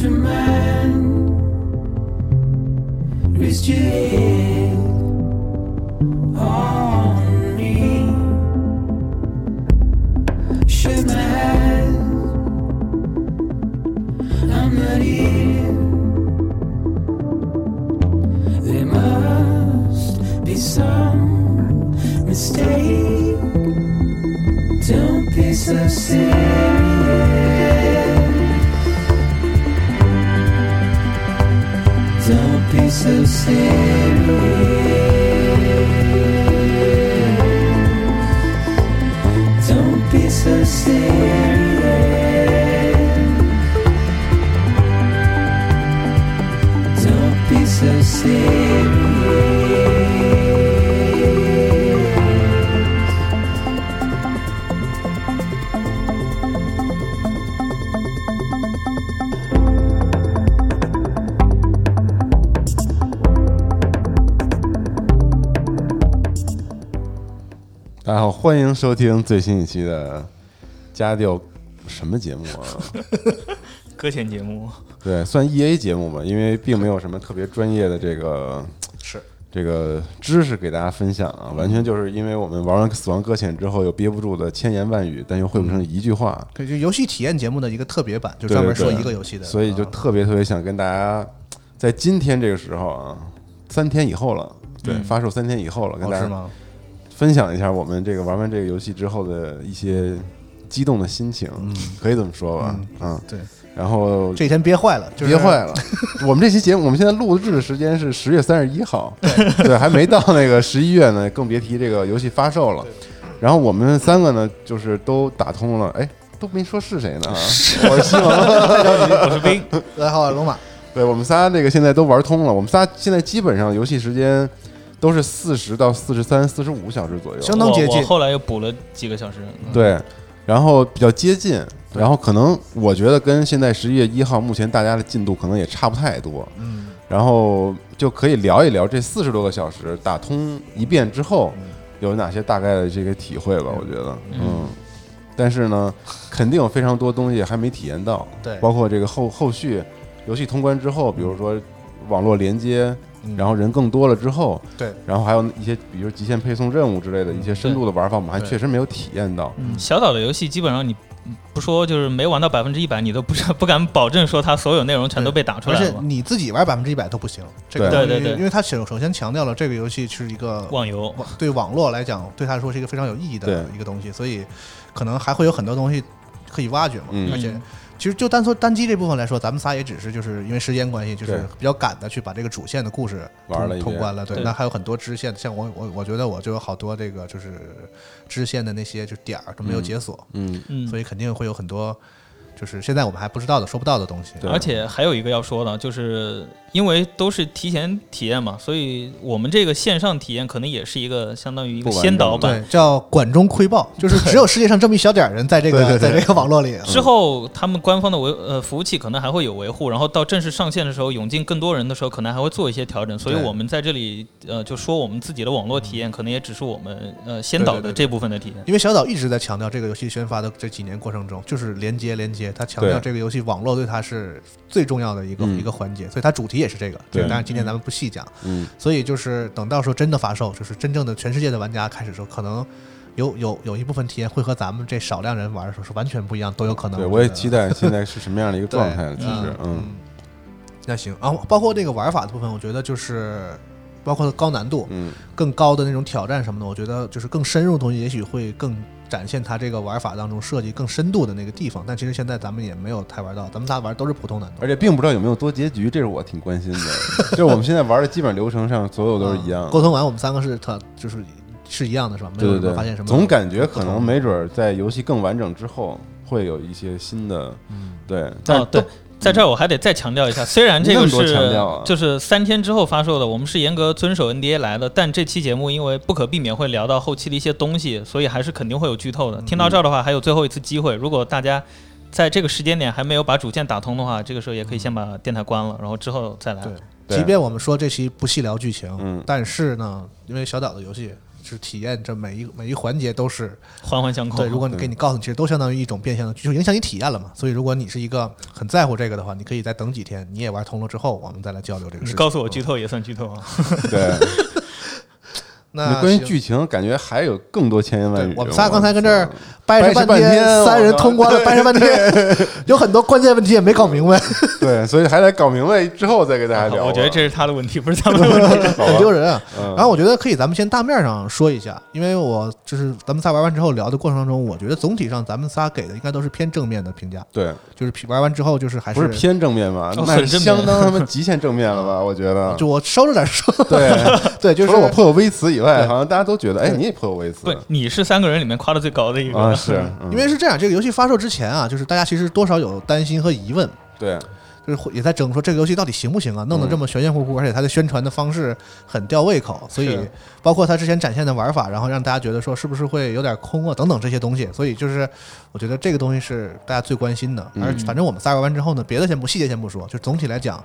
measurement. Reached see. 欢迎收听最新一期的家调什么节目啊？搁浅节目，对，算 E A 节目吧，因为并没有什么特别专业的这个是。这个知识给大家分享啊，完全就是因为我们玩完《死亡搁浅》之后，又憋不住的千言万语，但又汇不成一句话，对，就游戏体验节目的一个特别版，就专门说一个游戏的，所以就啊。特别特别想跟大家在今天这个时候啊，三天以后了，对，嗯。发售三天以后了，跟大家？分享一下我们这个玩完这个游戏之后的一些激动的心情，可以这么说吧？嗯，对，然后这一天憋坏了，就是憋坏了。我们这期节目，我们现在录制的时间是十月三十一号，对，还没到那个十一月呢，更别提这个游戏发售了。然后我们三个呢，就是都打通了，哎，都没说是谁呢啊？我是西蒙，我是冰，大家好，我是龙马，对我们仨这个现在都玩通了，我们仨现在基本上游戏时间都是四十到四十三、四十五小时左右，相当接近。后来又补了几个小时，嗯，对，然后比较接近，然后可能我觉得跟现在十一月一号目前大家的进度可能也差不太多，嗯，然后就可以聊一聊这四十多个小时打通一遍之后有哪些大概的这个体会吧，我觉得，嗯。但是呢，肯定有非常多东西还没体验到，对。包括这个后后续游戏通关之后，比如说网络连接，嗯然后人更多了之后，对，然后还有一些比如极限配送任务之类的一些深度的玩法，我们还确实没有体验到。小岛的游戏基本上你不说就是没玩到百分之一百，你都不是不敢保证说它所有内容全都被打出而且来了嘛。你自己玩百分之一百都不行，这个对。对对对。因为它首首先强调了这个游戏是一个网游，对网络来讲，对他来说是一个非常有意义的一个东西，所以可能还会有很多东西可以挖掘嘛。嗯。而且其实就单说单机这部分来说，咱们仨也只是就是因为时间关系，就是比较赶的去把这个主线的故事玩了通通关了。对，对。那还有很多支线，像我我我觉得我就有好多这个就是支线的那些就点儿都没有解锁，嗯，嗯，所以肯定会有很多就是现在我们还不知道的、说不到的东西。对而且还有一个要说的，就是因为都是提前体验嘛，所以我们这个线上体验可能也是一个相当于一个先导版。对，叫管中窥豹，就是只有世界上这么一小点儿人在这个 对对对在这个网络里。之后，他们官方的维呃服务器可能还会有维护，然后到正式上线的时候，涌进更多人的时候，可能还会做一些调整。所以我们在这里呃就说我们自己的网络体验，可能也只是我们呃先导的这部分的体验。因为小岛一直在强调这个游戏宣发的这几年过程中，就是连接连接，他强调这个游戏网络对他是最重要的一个、嗯一个环节，所以它主题也是这个。对但是今天咱们不细讲，嗯，所以就是等到时候真的发售，就是真正的全世界的玩家开始的时候，可能有有有一部分体验会和咱们这少量人玩的时候是完全不一样，都有可能。对，我也期待 现在是什么样的一个状态了。其实，嗯，那行，然后包括这个玩法的部分，我觉得就是包括高难度、嗯，更高的那种挑战什么的，我觉得就是更深入的东西，也许会更展现它这个玩法当中设计更深度的那个地方。但其实现在咱们也没有太玩到，咱们仨玩都是普通难度而。且并不知道有没有多结局，这是我挺关心的。就是我们现在玩的基本流程上，所有都是一样。沟通完，我们三个是特就是是一样的，是吧？没有对对对，没有发现什么？总感觉可能没准儿在游戏更完整之后，会有一些新的，嗯对，但哦，对，在这儿我还得再强调一下，虽然这个是啊就是三天之后发售的，我们是严格遵守 NDA 来的，但这期节目因为不可避免会聊到后期的一些东西，所以还是肯定会有剧透的。听到这儿的话，还有最后一次机会，如果大家在这个时间点还没有把主线打通的话，这个时候也可以先把电台关了，然后之后再来。对，对即便我们说这期不细聊剧情，嗯但是呢，因为小岛的游戏就是体验这每一每一环节都是环环相扣。对。如果你给你告诉你，其实都相当于一种变相的，就影响你体验了嘛。所以如果你是一个很在乎这个的话，你可以再等几天，你也玩通了之后，我们再来交流这个事情。你告诉我剧透也算剧透啊！对，那关于剧情，感觉还有更多千言万语。我们仨刚才跟这儿掰扯半天，三人通关了，掰扯半天，有很多关键问题也没搞明白，对，所以还得搞明白之后再给大家 聊。我觉得这是他的问题，不是咱们的问题。很丢人啊。嗯然后我觉得可以，咱们先大面上说一下，因为我就是咱们仨玩完之后聊的过程当中，我觉得总体上咱们仨给的应该都是偏正面的评价，对，就是玩完之后就是还是不是偏正面吧？哦那是很正相当他妈极限正面了吧？我觉得。就我收着点说，对，对，就是说我颇有微词以外，对。好像大家都觉得，哎，你也颇有微词。对，你是三个人里面夸的最高的一个。啊？是，嗯。因为是这样，这个游戏发售之前啊，就是大家其实多少有担心和疑问，对。就是也在争说这个游戏到底行不行啊？弄得这么玄玄乎乎，而且它的宣传的方式很吊胃口，所以包括它之前展现的玩法，然后让大家觉得说是不是会有点空啊等等这些东西，所以就是我觉得这个东西是大家最关心的。嗯。而反正我们仨玩完之后呢，别的先不细节先不说，就总体来讲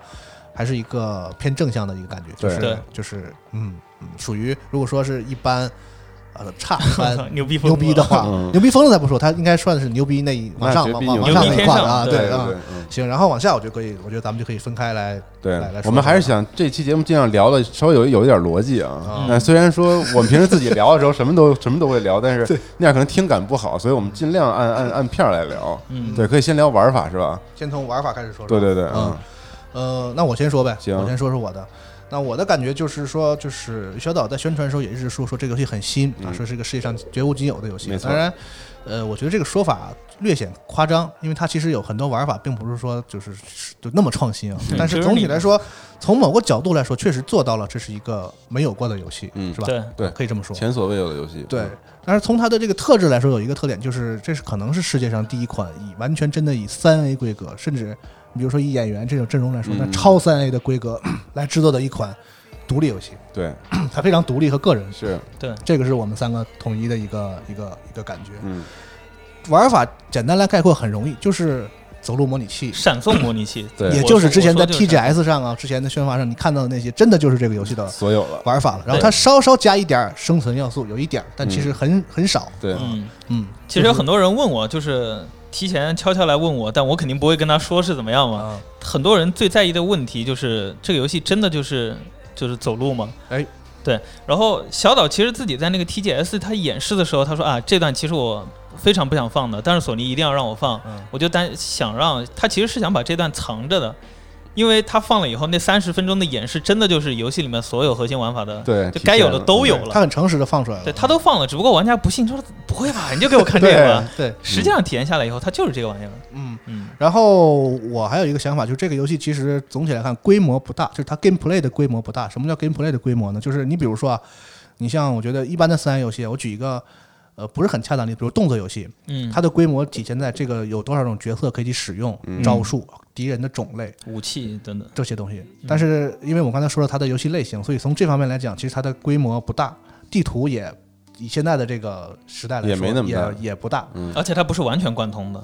还是一个偏正向的一个感觉，就是就是嗯嗯，属于如果说是一般。呃，差一般 牛逼牛逼的话，嗯牛逼疯了再不说，他应该算是牛逼那一往上往往上上那一块的啊，啊对啊，嗯行，然后往下我就可以，我觉得咱们就可以分开来。对来来，说我们还是想这期节目尽量聊的稍微有有一点逻辑啊嗯。那虽然说我们平时自己聊的时候什么都什么都会聊，但是那样可能听感不好，所以我们尽量按按按片儿来聊。嗯，对，可以先聊玩法是吧？先从玩法开始说。对对对，嗯，呃，那我先说呗，行我先说说我的。那我的感觉就是说，就是小岛在宣传的时候也一直说说这个游戏很新啊，嗯说是一个世界上绝无仅有的游戏。当然，呃，我觉得这个说法略显夸张，因为它其实有很多玩法，并不是说就是就那么创新啊。但是总体来说，从某个角度来说，确实做到了这是一个没有过的游戏，嗯是吧？对，对可以这么说。前所未有的游戏。对，但是从它的这个特质来说，有一个特点就是，这是可能是世界上第一款以完全真的以三 A 规格，甚至你比如说以演员这种阵容来说，那嗯超三 A 的规格 来制作的一款独立游戏，对。它非常独立和个人，是，对，这个是我们三个统一的一个一个一个感觉。嗯，玩法简单来概括很容易，就是走路模拟器。闪送模拟器，对。也就是之前在我说就是 TGS 上啊，之前的宣发上你看到的那些，真的就是这个游戏的所有了。玩法了。然后它稍稍加一点生存要素，有一点，但其实很很少。对，嗯，嗯，其实有很多人问我，就是提前悄悄来问我，但我肯定不会跟他说是怎么样嘛。啊，很多人最在意的问题就是这个游戏真的就是就是走路吗？哎，对。然后小岛其实自己在那个 TGS 他演示的时候，他说啊，这段其实我非常不想放的，但是索尼一定要让我放，嗯我就担想让他其实是想把这段藏着的。因为他放了以后，那三十分钟的演示真的就是游戏里面所有核心玩法的，对就该有的都有了。他很诚实的放出来了。对他都放了，只不过玩家不信，说不会吧？你就给我看这个吧。对，实际上体验下来以后，它就是这个玩意儿。嗯。嗯，然后我还有一个想法，就是这个游戏其实总体来看规模不大，就是它 gameplay 的规模不大。什么叫 gameplay 的规模呢？就是你比如说啊，你像我觉得一般的三 A 游戏，我举一个呃不是很恰当的，比如动作游戏，嗯，它的规模体现在这个有多少种角色可以去使用、嗯招数、敌人的种类武器等等，这些东西。但是因为我刚才说了它的游戏类型，所以从这方面来讲，其实它的规模不大，地图也以现在的这个时代来说也没那么大也也不大。嗯，而且它不是完全贯通的。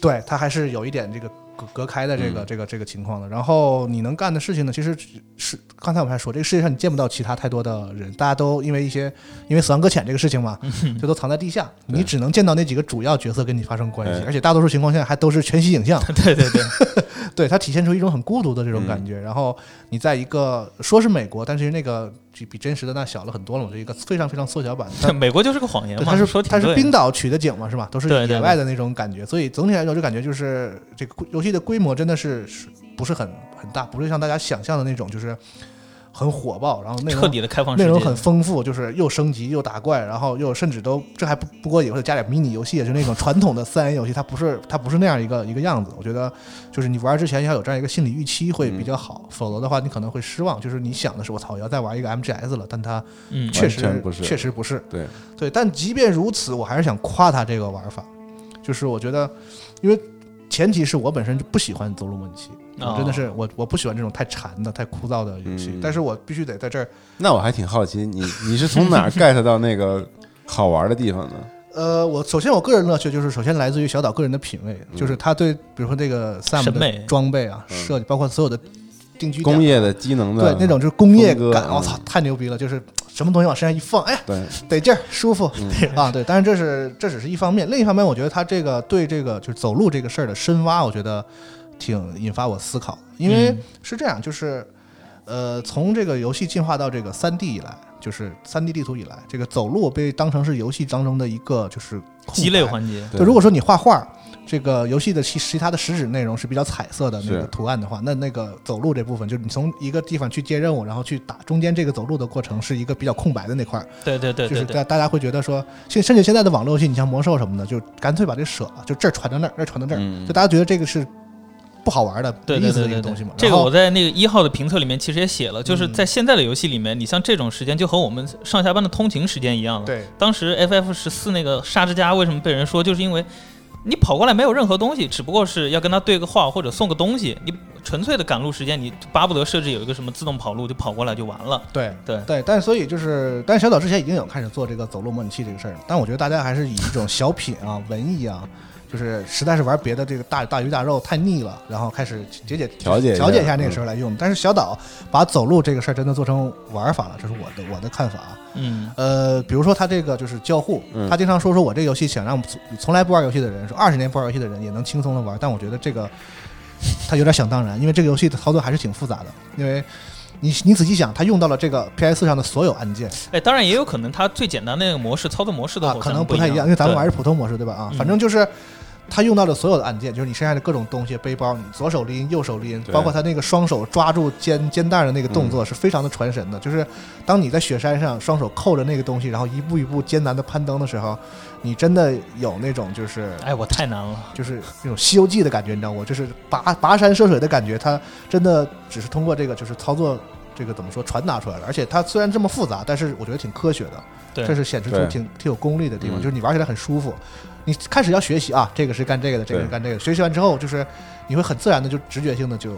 对，它还是有一点这个隔隔开的这个、嗯这个这个情况的。然后你能干的事情呢，其实是刚才我们还说，这个世界上你见不到其他太多的人，大家都因为一些因为死亡搁浅这个事情嘛，就都藏在地下，你只能见到那几个主要角色跟你发生关系，哎而且大多数情况下还都是全息影像，对对对，对它体现出一种很孤独的这种感嗯觉。然后你在一个说是美国，但是那个比比真实的那小了很多了嘛，就一个非常非常缩小版的。美国就是个谎言嘛。它是说它是冰岛取的景嘛，是吧？都是野外的那种感觉，所以总体来说就感觉就是这个游戏的规模真的是是不是很很大，不是像大家想象的那种就是很火爆，然后内容彻底的开放，内容很丰富，就是又升级又打怪，然后又甚至都这还不不过瘾，或者加点迷你游戏，就那种传统的三 A 游戏，它不是它不是那样一个一个样子。我觉得就是你玩之前要有这样一个心理预期会比较好，否则的话你可能会失望。就是你想的是我操，我要再玩一个 MGS 了，但它嗯，确实不是确实不是。对对，但即便如此，我还是想夸他这个玩法，就是我觉得，因为前提是我本身就不喜欢走路模拟器，我真的是我我不喜欢这种太馋的、太枯燥的游戏，嗯但是我必须得在这儿，那我还挺好奇，你你是从哪儿 get 到那个好玩的地方呢？呃，我首先我个人乐趣就是首先来自于小岛个人的品味，嗯就是他对比如说这个 Sam 审美的装备啊、嗯设计，包括所有的定居点工业的机能的对那种就是工业感，风格嗯我操，太牛逼了！就是什么东西往身上一放，哎得劲儿，舒服啊，对。但是这是这只是一方面，另一方面，我觉得他这个对这个就是走路这个事儿的深挖，我觉得挺引发我思考的，因为嗯。是这样，就是呃，从这个游戏进化到这个三 D 以来，就是三 D 地图以来，这个走路被当成是游戏当中的一个就是空鸡肋环节，对就如果说你画画，这个游戏的其其他的实质内容是比较彩色的那个图案的话，那那个走路这部分，就是你从一个地方去接任务，然后去打，中间这个走路的过程是一个比较空白的那块儿，对对对就是对对，大大家会觉得说，现甚至现在的网络游戏，你像魔兽什么的，就干脆把这舍了，就这儿传到那儿，那儿传到这儿，嗯。就大家觉得这个是不好玩的、对没意思对对对对的一个东西嘛。这个我在那个一号的评测里面其实也写了，就是嗯在现在的游戏里面，你像这种时间就和我们上下班的通勤时间一样了。对当时 FF 十四那个沙之家为什么被人说，就是因为你跑过来没有任何东西，只不过是要跟他对个话或者送个东西，你纯粹的赶路时间，你巴不得设置有一个什么自动跑路，就跑过来就完了。对对对，但所以就是，但是小岛之前已经有开始做这个走路模拟器这个事儿了，但我觉得大家还是以一种小品啊、文艺啊，就是实在是玩别的这个大大鱼大肉太腻了，然后开始解解调节调节一下那个时候来用。但是小岛把走路这个事儿真的做成玩法了，这是我的我的看法啊。嗯，呃，比如说他这个就是交互，嗯他经常说说我这个游戏想让从从来不玩游戏的人，说二十年不玩游戏的人也能轻松的玩，但我觉得这个他有点想当然，因为这个游戏的操作还是挺复杂的，因为你你仔细想，他用到了这个 PS 上的所有按键哎，当然也有可能他最简单的那个模式操作模式的啊，可能不太一样，因为咱们玩是普通模式，对吧？啊，嗯反正就是。他用到的所有的按键，就是你身上的各种东西，背包，你左手拎，右手拎，包括他那个双手抓住肩肩带的那个动嗯作，是非常的传神的。就是当你在雪山上双手扣着那个东西，然后一步一步艰难的攀登的时候，你真的有那种就是哎，我太难了。就是那种《西游记》的感觉，你知道吗？就是跋跋山涉水的感觉，它真的只是通过这个就是操作这个怎么说传达出来了。而且它虽然这么复杂，但是我觉得挺科学的，对，这是显示出挺挺有功力的地方，嗯就是你玩起来很舒服。你开始要学习啊，这个是干这个的，这个是干这个。学习完之后，就是你会很自然的就直觉性的就。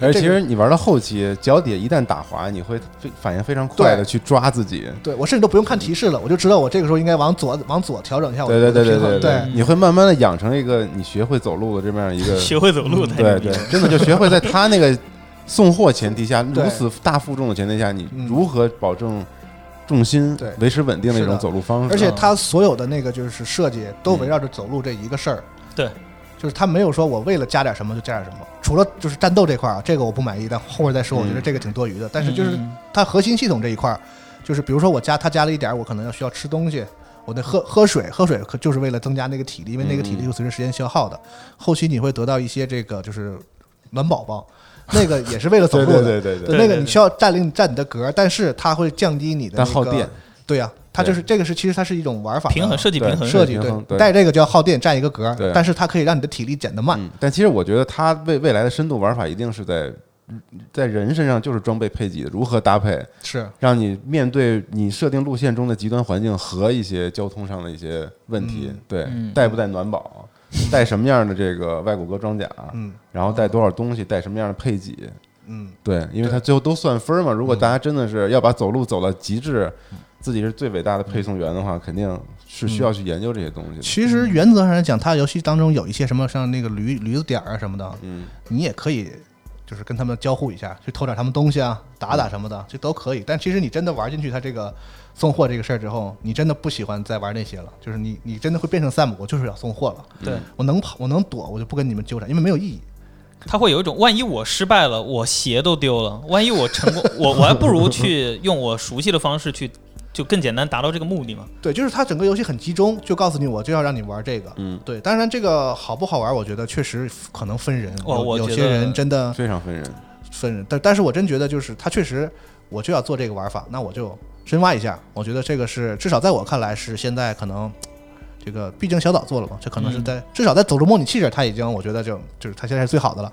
而且其实你玩到后期，脚底一旦打滑，你会非反应非常快的去抓自己。对我甚至都不用看提示了，我就知道我这个时候应该往左往左调整一下我对对对对。对对你会慢慢的养成一个你学会走路的这么样一个，学会走路的对对真的就学会在他那个送货前提下，如此大负重的前提下，你嗯如何保证重心对维持稳定的一种走路方式？而且它所有的那个就是设计都围绕着走路这一个事儿。对，就是它没有说我为了加点什么就加点什么，除了就是战斗这块儿啊，这个我不满意，但后面再说，我觉得嗯这个挺多余的。但是就是嗯它核心系统这一块儿，就是比如说我加它加了一点儿，我可能要需要吃东西。我得喝喝水，喝水可就是为了增加那个体力，因为那个体力嗯会随着时间消耗的。后期你会得到一些这个就是暖宝宝，那个也是为了走路的。对对对对，那个你需要占领占你的格儿，但是它会降低你的、那个、耗电。对呀、它就是这个是其实它是一种玩法平衡设计平衡设计，对带这个就要耗电，占一个格但是它可以让你的体力减得慢。嗯，但其实我觉得它未未来的深度玩法一定是在在人身上，就是装备配给的如何搭配，是，让你面对你设定路线中的极端环境和一些交通上的一些问题。嗯对，嗯带不带暖宝，带什么样的这个外骨骼装甲，嗯然后带多少东西，带什么样的配给。嗯，对，因为它最后都算分嘛。如果嗯大家真的是要把走路走到极致，自己是最伟大的配送员的话，肯定是需要去研究这些东西的。其实原则上来讲，它游戏当中有一些什么像那个驴驴子点儿啊什么的，嗯，你也可以就是跟他们交互一下，去偷点他们东西啊，打打什么的，这都可以。但其实你真的玩进去它这个送货这个事儿之后，你真的不喜欢再玩那些了，就是你你真的会变成 Sam，我就是要送货了，对，我能跑我能躲，我就不跟你们纠缠，因为没有意义。他会有一种，万一我失败了，我鞋都丢了；万一我成功，我 我还不如去用我熟悉的方式去，就更简单达到这个目的嘛。对，就是它整个游戏很集中，就告诉你我就要让你玩这个。嗯，对，当然这个好不好玩，我觉得确实可能分人。哦有有些我觉得人真的非常分人。分人，但但是我真觉得就是他确实，我就要做这个玩法，那我就深挖一下。我觉得这个是至少在我看来是现在可能。这个毕竟小岛做了嘛，这可能是嗯在、至少在走出模拟器这儿，他已经我觉得就就是他现在是最好的了。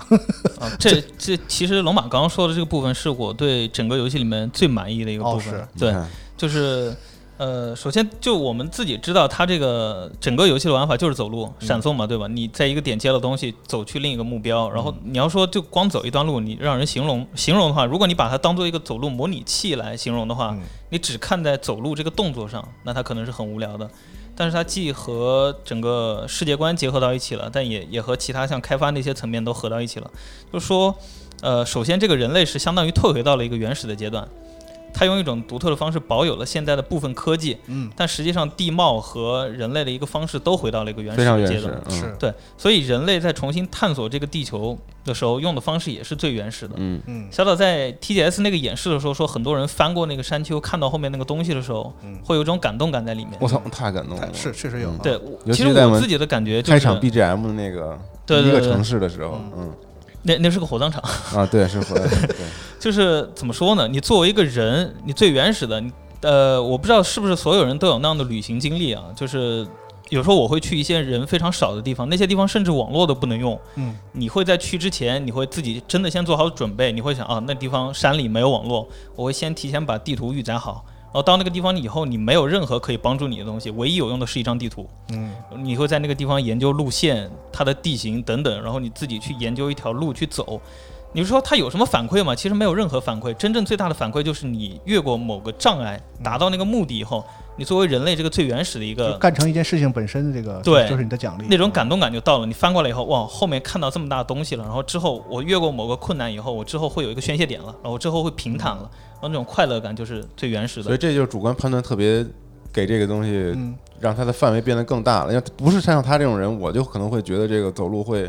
啊，这 这其实龙马刚刚说的这个部分是我对整个游戏里面最满意的一个部分。哦对就是呃，首先就我们自己知道，它这个整个游戏的玩法就是走路嗯闪送嘛，对吧？你在一个点接了东西，走去另一个目标，然嗯后你要说就光走一段路，你让人形容形容的话，如果你把它当做一个走路模拟器来形容的话，嗯你只看在走路这个动作上，那它可能是很无聊的。但是它既和整个世界观结合到一起了，但也也和其他像开发那些层面都合到一起了。就是说，呃，首先这个人类是相当于退回到了一个原始的阶段。它用一种独特的方式保有了现在的部分科技，嗯，但实际上地貌和人类的一个方式都回到了一个原始的阶段。，嗯。是，对，所以人类在重新探索这个地球的时候，用的方式也是最原始的。嗯，嗯，小岛在 TGS 那个演示的时候说，很多人翻过那个山丘，看到后面那个东西的时候，嗯。会有一种感动感在里面。我操，太感动了，是确实有。对，尤其实我自己的感觉就是，开场 BGM 的那个对对对第一个城市的时候，嗯那那是个火葬场，啊，对，是火葬场，对，就是怎么说呢？你作为一个人，你最原始的，你呃，我不知道是不是所有人都有那样的旅行经历啊，就是。有时候我会去一些人非常少的地方，那些地方甚至网络都不能用。嗯，你会在去之前，你会自己真的先做好准备，你会想啊，那地方山里没有网络，我会先提前把地图预载好。然后到那个地方以后，你没有任何可以帮助你的东西，唯一有用的是一张地图。嗯，你会在那个地方研究路线、它的地形等等，然后你自己去研究一条路去走。你说它有什么反馈吗？其实没有任何反馈，真正最大的反馈就是你越过某个障碍，达到那个目的以后，你作为人类这个最原始的一就个干成一件事情本身的，这个对就是你的奖励，那种感动感就到了。你翻过来以后，哇，后面看到这么大的东西了，然后之后我越过某个困难以后，我之后会有一个宣泄点了，然后之后会平坦了，然后那种快乐感就是最原始的。所以这就是主观判断特别给这个东西嗯，让它的范围变得更大了。要不是像他这种人，我就可能会觉得这个走路会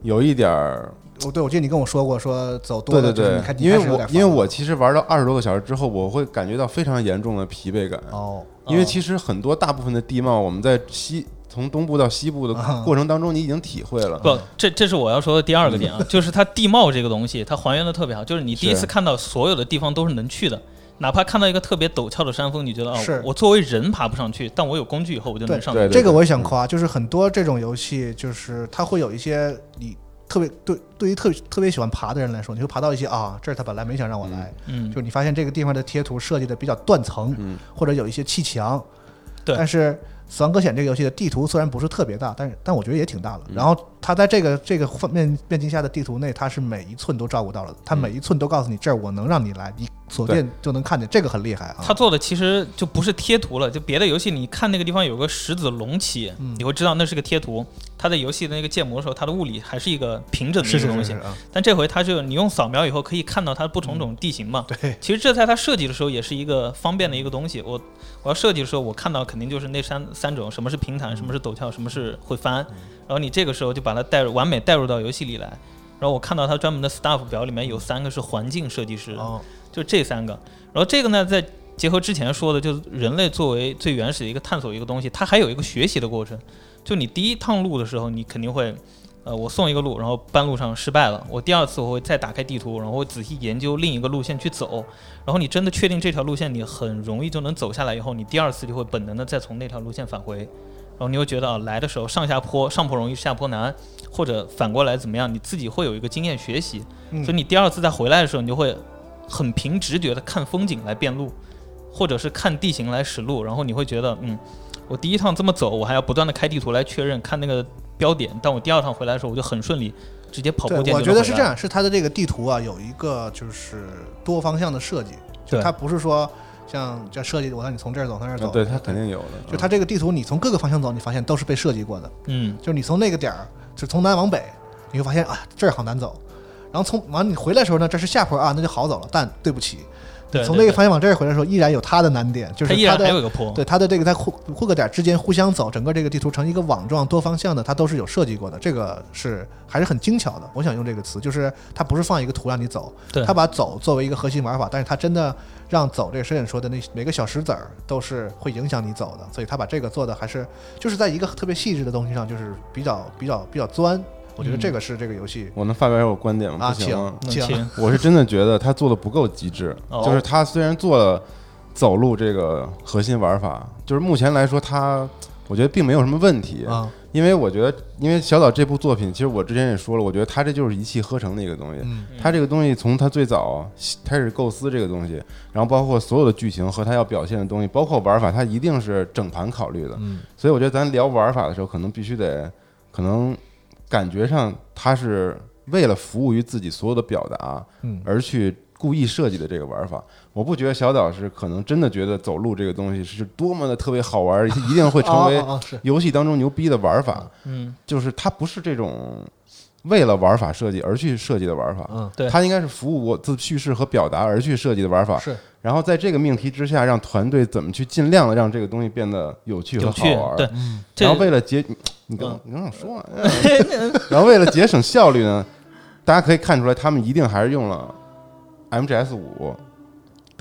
有一点儿，我对我记得你跟我说过，说走多了，对对对因为我因为我其实玩到二十多个小时之后，我会感觉到非常严重的疲惫感。哦，因为其实很多大部分的地貌，我们在西从东部到西部的啊过程当中，你已经体会了。不，这这是我要说的第二个点啊，就是它地貌这个东西，它还原的特别好，就是你第一次看到所有的地方都是能去的。哪怕看到一个特别陡峭的山峰，你觉得啊是，我作为人爬不上去，但我有工具以后我就能上去。对这个我也想夸，就是很多这种游戏，就是它会有一些你特别对对于特特别喜欢爬的人来说，你会爬到一些啊，这儿他本来没想让我来，嗯。就，你发现这个地方的贴图设计的比较断层，嗯。或者有一些砌墙，对。但是《死亡搁浅》这个游戏的地图虽然不是特别大，但是但我觉得也挺大的。嗯。然后它在这个这个面面积下的地图内，它是每一寸都照顾到了，它嗯。每一寸都告诉你这儿我能让你来，你锁定就能看见，这个很厉害啊。他做的其实就不是贴图了，就别的游戏你看那个地方有个石子隆起，嗯你会知道那是个贴图。他在游戏的那个建模的时候，它的物理还是一个平整的一个东西是是是，啊，但这回它就你用扫描以后可以看到它不同种地形嘛。对，其实这在它设计的时候也是一个方便的一个东西。我我要设计的时候，我看到肯定就是那三三种，什么是平坦，什么是陡峭，什么是会翻。然后你这个时候就把它带入完美带入到游戏里来。然后我看到它专门的 staff 表里面有三个是环境设计师，哦，就这三个。然后这个呢，在结合之前说的，就是人类作为最原始的一个探索一个东西，它还有一个学习的过程。就你第一趟路的时候，你肯定会，呃，我送一个路，然后半路上失败了，我第二次我会再打开地图，然后我仔细研究另一个路线去走。然后你真的确定这条路线你很容易就能走下来以后，你第二次就会本能的再从那条路线返回。然后你又觉得啊，来的时候上下坡，上坡容易下坡难，或者反过来怎么样，你自己会有一个经验学习。嗯所以你第二次再回来的时候，你就会很凭直觉的看风景来辨路，或者是看地形来识路，然后你会觉得，嗯，我第一趟这么走，我还要不断的开地图来确认看那个标点，但我第二趟回来的时候，我就很顺利，直接跑步对，键我。觉得是这样，是它的这个地图啊有一个就是多方向的设计，就对它不是说像这设计我让你从这儿走从那儿走，啊对它肯定有的。就它这个地图你从各个方向走，你发现都是被设计过的。嗯，就是你从那个点儿，就从南往北，你会发现啊这儿好难走，然后从完你回来的时候呢，这是下坡啊，那就好走了。但对不起，对，从那个方向往这儿回来的时候，依然有它的难点，就是它依然还有个坡。对它的这个在互互个点之间互相走，整个这个地图成一个网状多方向的，它都是有设计过的，这个是还是很精巧的。我想用这个词，就是它不是放一个图让你走，对它把走作为一个核心玩法，但是它真的让走这个摄影说的那每个小石子儿都是会影响你走的，所以他把这个做的还是就是在一个特别细致的东西上，就是比较比较比较钻。我觉得这个是这个游戏我能发表一下我观点吗？啊，请不行吗，请我是真的觉得他做的不够极致。哦就是他虽然做了走路这个核心玩法，就是目前来说他。我觉得并没有什么问题，啊，因为我觉得，因为小岛这部作品，其实我之前也说了，我觉得他这就是一气呵成的一个东西。嗯他这个东西从他最早开始构思这个东西，然后包括所有的剧情和他要表现的东西，包括玩法，他一定是整盘考虑的。嗯所以我觉得咱聊玩法的时候，可能必须得，可能感觉上他是为了服务于自己所有的表达嗯而去故意设计的这个玩法。我不觉得小岛是可能真的觉得走路这个东西是多么的特别好玩，一定会成为 游戏当中牛逼的玩法。嗯，就是他不是这种为了玩法设计而去设计的玩法，嗯，对。它应该是服务我自叙事和表达而去设计的玩法。是。然后在这个命题之下，让团队怎么去尽量的让这个东西变得有趣和好玩。对，然后为了节，你跟我嗯。你跟我说完，然后为了节省效率呢，大家可以看出来，他们一定还是用了 MGS 五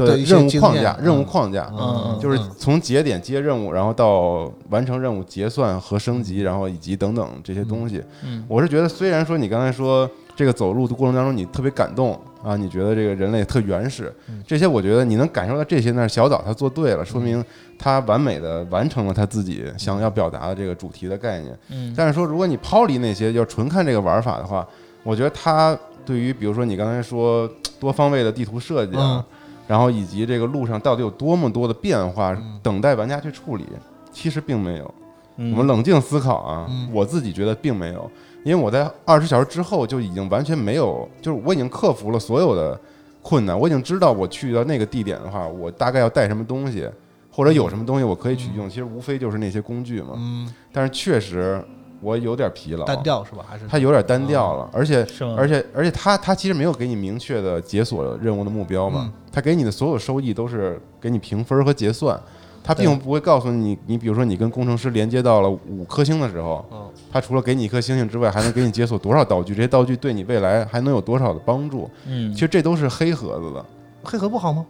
的的一些任务框架，任务嗯框架。嗯就是嗯从节点接任务，然后到完成任务结算和升级，然后以及等等这些东西。嗯我是觉得，虽然说你刚才说这个走路的过程当中你特别感动啊，你觉得这个人类特原始，嗯这些我觉得你能感受到这些，那是小岛他做对了，说明他完美的完成了他自己想要表达的这个主题的概念。嗯但是说，如果你抛离那些，要纯看这个玩法的话，我觉得他对于比如说你刚才说多方位的地图设计啊，然后以及这个路上到底有多么多的变化，等待玩家去处理，其实并没有。嗯。我们冷静思考啊，嗯。我自己觉得并没有，因为我在二十小时之后就已经完全没有，就是我已经克服了所有的困难，我已经知道我去到那个地点的话，我大概要带什么东西，或者有什么东西我可以去用，其实无非就是那些工具嘛。嗯，但是确实我有点疲劳，单调是吧？还是它有点单调了，而且？而且而且它它其实没有给你明确的解锁任务的目标嘛嗯，它给你的所有收益都是给你评分和结算，他并不会告诉你，你比如说你跟工程师连接到了五颗星的时候嗯，它除了给你一颗星星之外，还能给你解锁多少道具，这些道具对你未来还能有多少的帮助？嗯其实这都是黑盒子的，黑盒不好吗？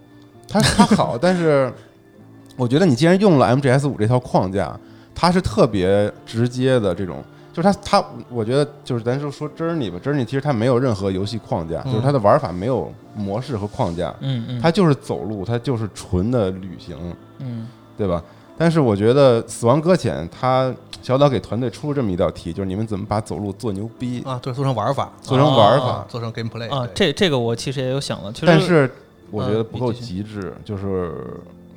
它它好，但是我觉得你既然用了 MGS 五这套框架，它是特别直接的这种，就是他他，我觉得就是咱就说 Journey 吧，Journey 其实它没有任何游戏框架，嗯就是它的玩法没有模式和框架，嗯嗯，它就是走路，它就是纯的旅行，嗯对吧？但是我觉得《死亡搁浅》它小岛给团队出了这么一道题，就是你们怎么把走路做牛逼，啊，对，做成玩法，做成玩法啊。做成 gameplay 啊，这这个我其实也有想了，但是我觉得嗯不够极致，就是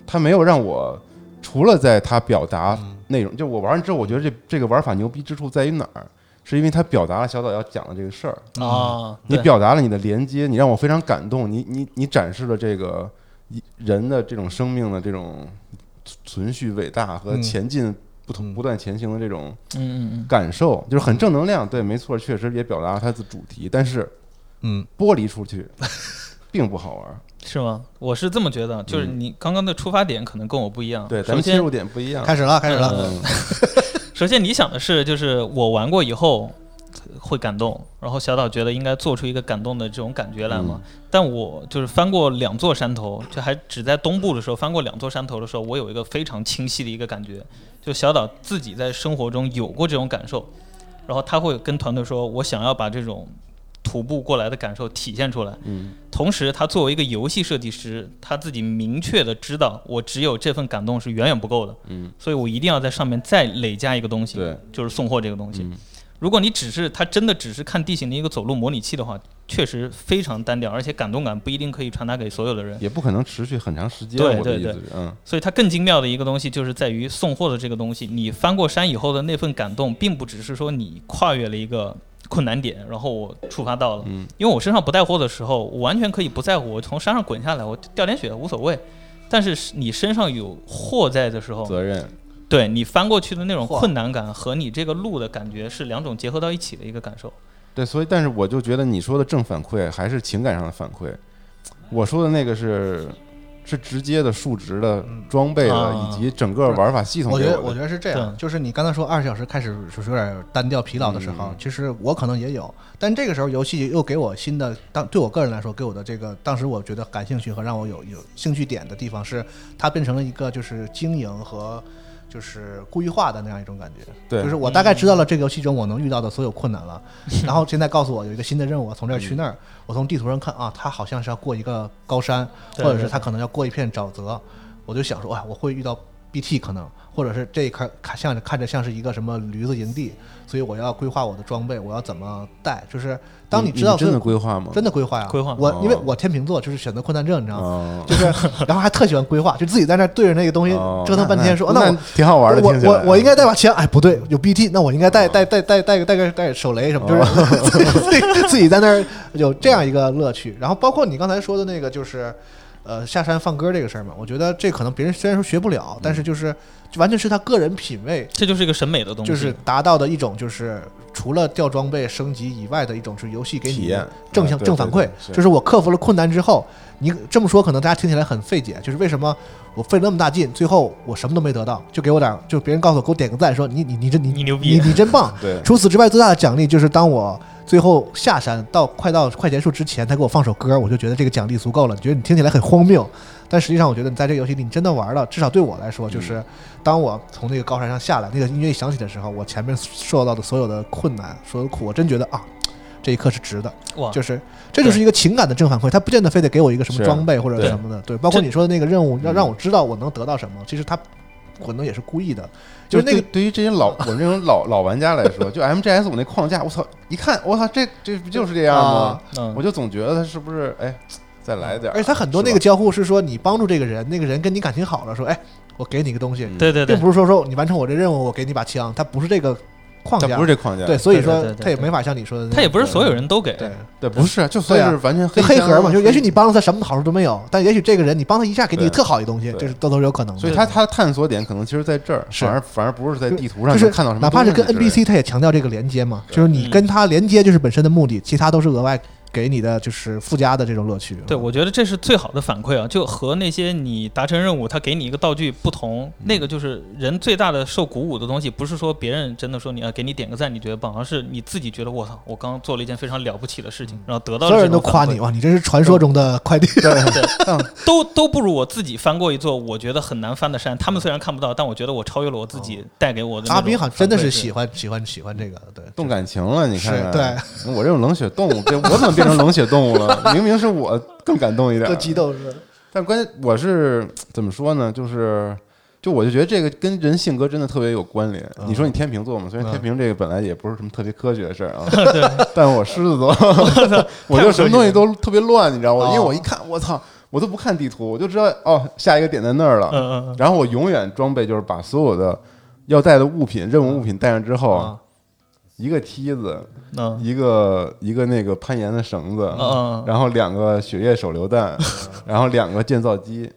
他没有让我除了在他表达嗯内容，就我玩完之后，我觉得这这个玩法牛逼之处在于哪儿？是因为它表达了小岛要讲的这个事儿，啊，你表达了你的连接，你让我非常感动，你你你展示了这个一人的这种生命的这种存续伟大和嗯前进不同嗯不断前行的这种感受，就是很正能量。对，没错，确实也表达了它的主题，但是嗯剥离出去 并不好玩。嗯，是吗？我是这么觉得，就是嗯你刚刚的出发点可能跟我不一样。对，咱们切入点不一样。开始了，开始了，嗯 首先你想的是，就是我玩过以后会感动，然后小岛觉得应该做出一个感动的这种感觉来嘛。但我就是翻过两座山头，就还只在东部的时候翻过两座山头的时候，我有一个非常清晰的一个感觉，就小岛自己在生活中有过这种感受，然后他会跟团队说，我想要把这种徒步过来的感受体现出来。嗯同时，他作为一个游戏设计师，他自己明确的知道，我只有这份感动是远远不够的，嗯，所以我一定要在上面再累加一个东西，对，就是送货这个东西。嗯如果你只是他真的只是看地形的一个走路模拟器的话，确实非常单调，而且感动感不一定可以传达给所有的人。也不可能持续很长时间。对对对嗯所以它更精妙的一个东西，就是在于送货的这个东西。你翻过山以后的那份感动，并不只是说你跨越了一个困难点，然后我触发到了。嗯因为我身上不带货的时候，我完全可以不在乎，我从山上滚下来，我掉点血无所谓。但是你身上有货在的时候，责任，对你翻过去的那种困难感和你这个路的感觉是两种结合到一起的一个感受。对，所以但是我就觉得你说的正反馈还是情感上的反馈，我说的那个是是直接的数值的装备的啊以及整个玩法系统。我觉得，我觉得是这样，就是你刚才说二十小时开始就是有点单调疲劳的时候，嗯。其实我可能也有，但这个时候游戏又给我新的，当对我个人来说，给我的这个当时我觉得感兴趣和让我有有兴趣点的地方是，它变成了一个就是经营和就是故意化的那样一种感觉。对。就是我大概知道了这个游戏中我能遇到的所有困难了，然后现在告诉我有一个新的任务，我从这儿去那儿，我从地图上看啊，它好像是要过一个高山，或者是它可能要过一片沼泽，我就想说，哇，我会遇到 BT 可能，或者是这一块看像看着像是一个什么驴子营地，所以我要规划我的装备，我要怎么带，就是当你知道真的规划吗？真的规划呀，规划哦我因为我天秤座就是选择困难症，你知道吗？哦，就是，然后还特喜欢规划，就自己在那儿对着那个东西哦折腾半天，说那那我挺好玩的。我我我应该带把枪，哎，不对，有 BT，那我应该带带带带带个带个带手雷什么，就是 自己在那儿有这样一个乐趣。然后包括你刚才说的那个，就是呃下山放歌这个事儿嘛，我觉得这可能别人虽然说学不了，但是就是就完全是他个人品味，这就是一个审美的东西，就是达到的一种就是除了掉装备升级以外的一种是游戏给你验。正向正反馈对对，是。就是我克服了困难之后，你这么说可能大家听起来很费解，就是为什么我费了那么大劲，最后我什么都没得到，就给我点，就别人告诉我给我点个赞，说你你你这你你牛逼你你真棒。对，除此之外，最大的奖励就是当我最后下山到快到快结束之前，他给我放首歌，我就觉得这个奖励足够了。你觉得你听起来很荒谬，但实际上我觉得你在这个游戏里你真的玩了，至少对我来说，就是当我从那个高山上下来，那个音乐一响起的时候，我前面受到的所有的困难、所有的苦，我真觉得啊。这一刻是值的，哇，就是这就是一个情感的正反馈，他不见得非得给我一个什么装备或者什么的，对，包括你说的那个任务，要嗯让我知道我能得到什么，其实他可能也是故意的，就就是是那个对对于这些老 我们这种老老玩家来说，就 MGS 我那框架，我操，一看我操，这这不就是这样吗？我就总觉得他是不是哎，再来点儿，而且他很多那个交互是说你帮助这个人，那个人跟你感情好了，说哎，我给你个东西，嗯对对对。并，不是说说你完成我这任务，我给你把枪，他不是这个框架，他不是这框架，对，所以说他也没法像你说的那样，他也不是所有人都给，对。对，不是，就所以是完全黑黑盒嘛，就也许你帮了他什么好处都没有，但也许这个人你帮他一下，给你特好的东西，对这是都都是有可能的。所以他他的探索点可能其实在这儿，是。反而反而不是在地图上就是看到什么哪怕是跟 NPC，他也强调这个连接嘛，就是你嗯。跟他连接就是本身的目的，其他都是额外给你的就是附加的这种乐趣。对，我觉得这是最好的反馈啊，就和那些你达成任务，他给你一个道具不同，那个就是人最大的受鼓舞的东西，不是说别人真的说你要给你点个赞，你觉得棒，而是你自己觉得我操，我刚做了一件非常了不起的事情，然后得到了所有人都夸你，哇，你这是传说中的 快递。对 都都不如我自己翻过一座我觉得很难翻的山。他们虽然看不到，但我觉得我超越了我自己带给我的。阿斌好像真的是喜欢。喜欢喜欢这个，对，动感情了，你看对，我这种冷血动物，这我怎么变成冷血动物了？明明是我更感动一点更，激动是。但关键我是怎么说呢？就是。就我就觉得这个跟人性格真的特别有关联。嗯你说你天平座嘛，虽然嗯天平这个本来也不是什么特别科学的事儿啊，对，但我狮子座，我就什么东西都特别乱，你知道吗？哦因为我一看，我操，我都不看地图，我就知道哦，下一个点在那儿了。嗯嗯嗯，然后我永远装备就是把所有的要带的物品、任务物品带上之后，啊，一个梯子，嗯一个一个那个攀岩的绳子，嗯然后两个血液手榴弹，然后两个建造机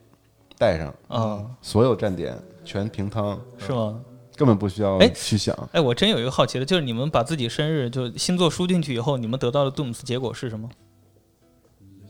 带上，嗯，所有站点全平汤，是吗？根本不需要哎去想。哎，我真有一个好奇的，就是你们把自己生日就星座输进去以后，你们得到的 Dooms 结果是什么？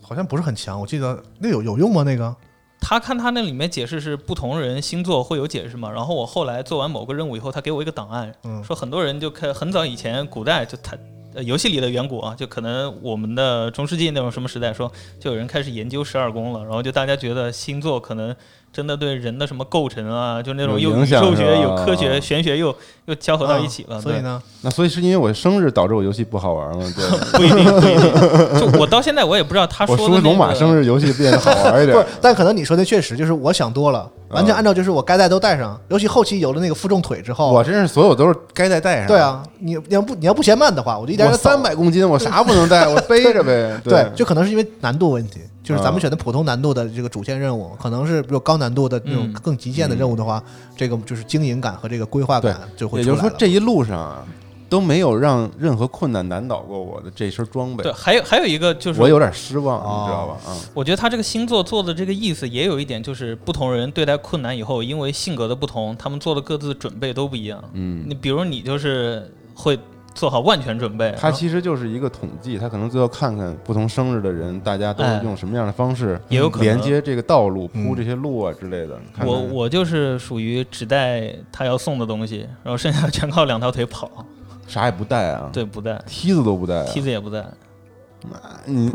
好像不是很强，我记得那有有用吗？那个他看他那里面解释是不同人星座会有解释嘛，然后我后来做完某个任务以后，他给我一个档案，嗯说很多人就开很早以前古代就他。呃，游戏里的远古啊，就可能我们的中世纪那种什么时代说，就有人开始研究十二宫了，然后就大家觉得星座可能真的对人的什么构成啊，就那种又宇有影响宙学、有科学、玄学又又交合到一起了。啊所以呢，那所以是因为我生日导致我游戏不好玩吗？对，不一定，不一定。就我到现在我也不知道他说的、那个、我说龙马生日游戏变得好玩一点 不是。，但可能你说的确实就是我想多了，完全按照就是我该带都带上，尤其后期有了那个负重腿之后，我真是所有都是该带带上。对，啊，你你要不你要不嫌慢的话，我就一点三百公斤，我啥不能带，我背着呗。对，就可能是因为难度问题，就是咱们啊选的普通难度的这个主线任务，可能是比如高难度的那种嗯更极限的任务的话，这个就是经营感和这个规划感就会也出来了。就是说这一路上啊，都没有让任何困难难倒过我的这身装备对，，还有还有一个就是我有点失望，哦你知道吧？啊，我觉得他这个星座做的这个意思也有一点，就是不同人对待困难以后，因为性格的不同，他们做的各自准备都不一样。嗯你，比如你就是会做好万全准备，他其实就是一个统计，他可能最后看看不同生日的人，大家都哎用什么样的方式也有可能连接这个道路、嗯铺这些路啊之类的。看看我我就是属于只带他要送的东西，然后剩下的全靠两条腿跑。啥也不带啊，对，不带，梯子都不带啊，梯子也不带。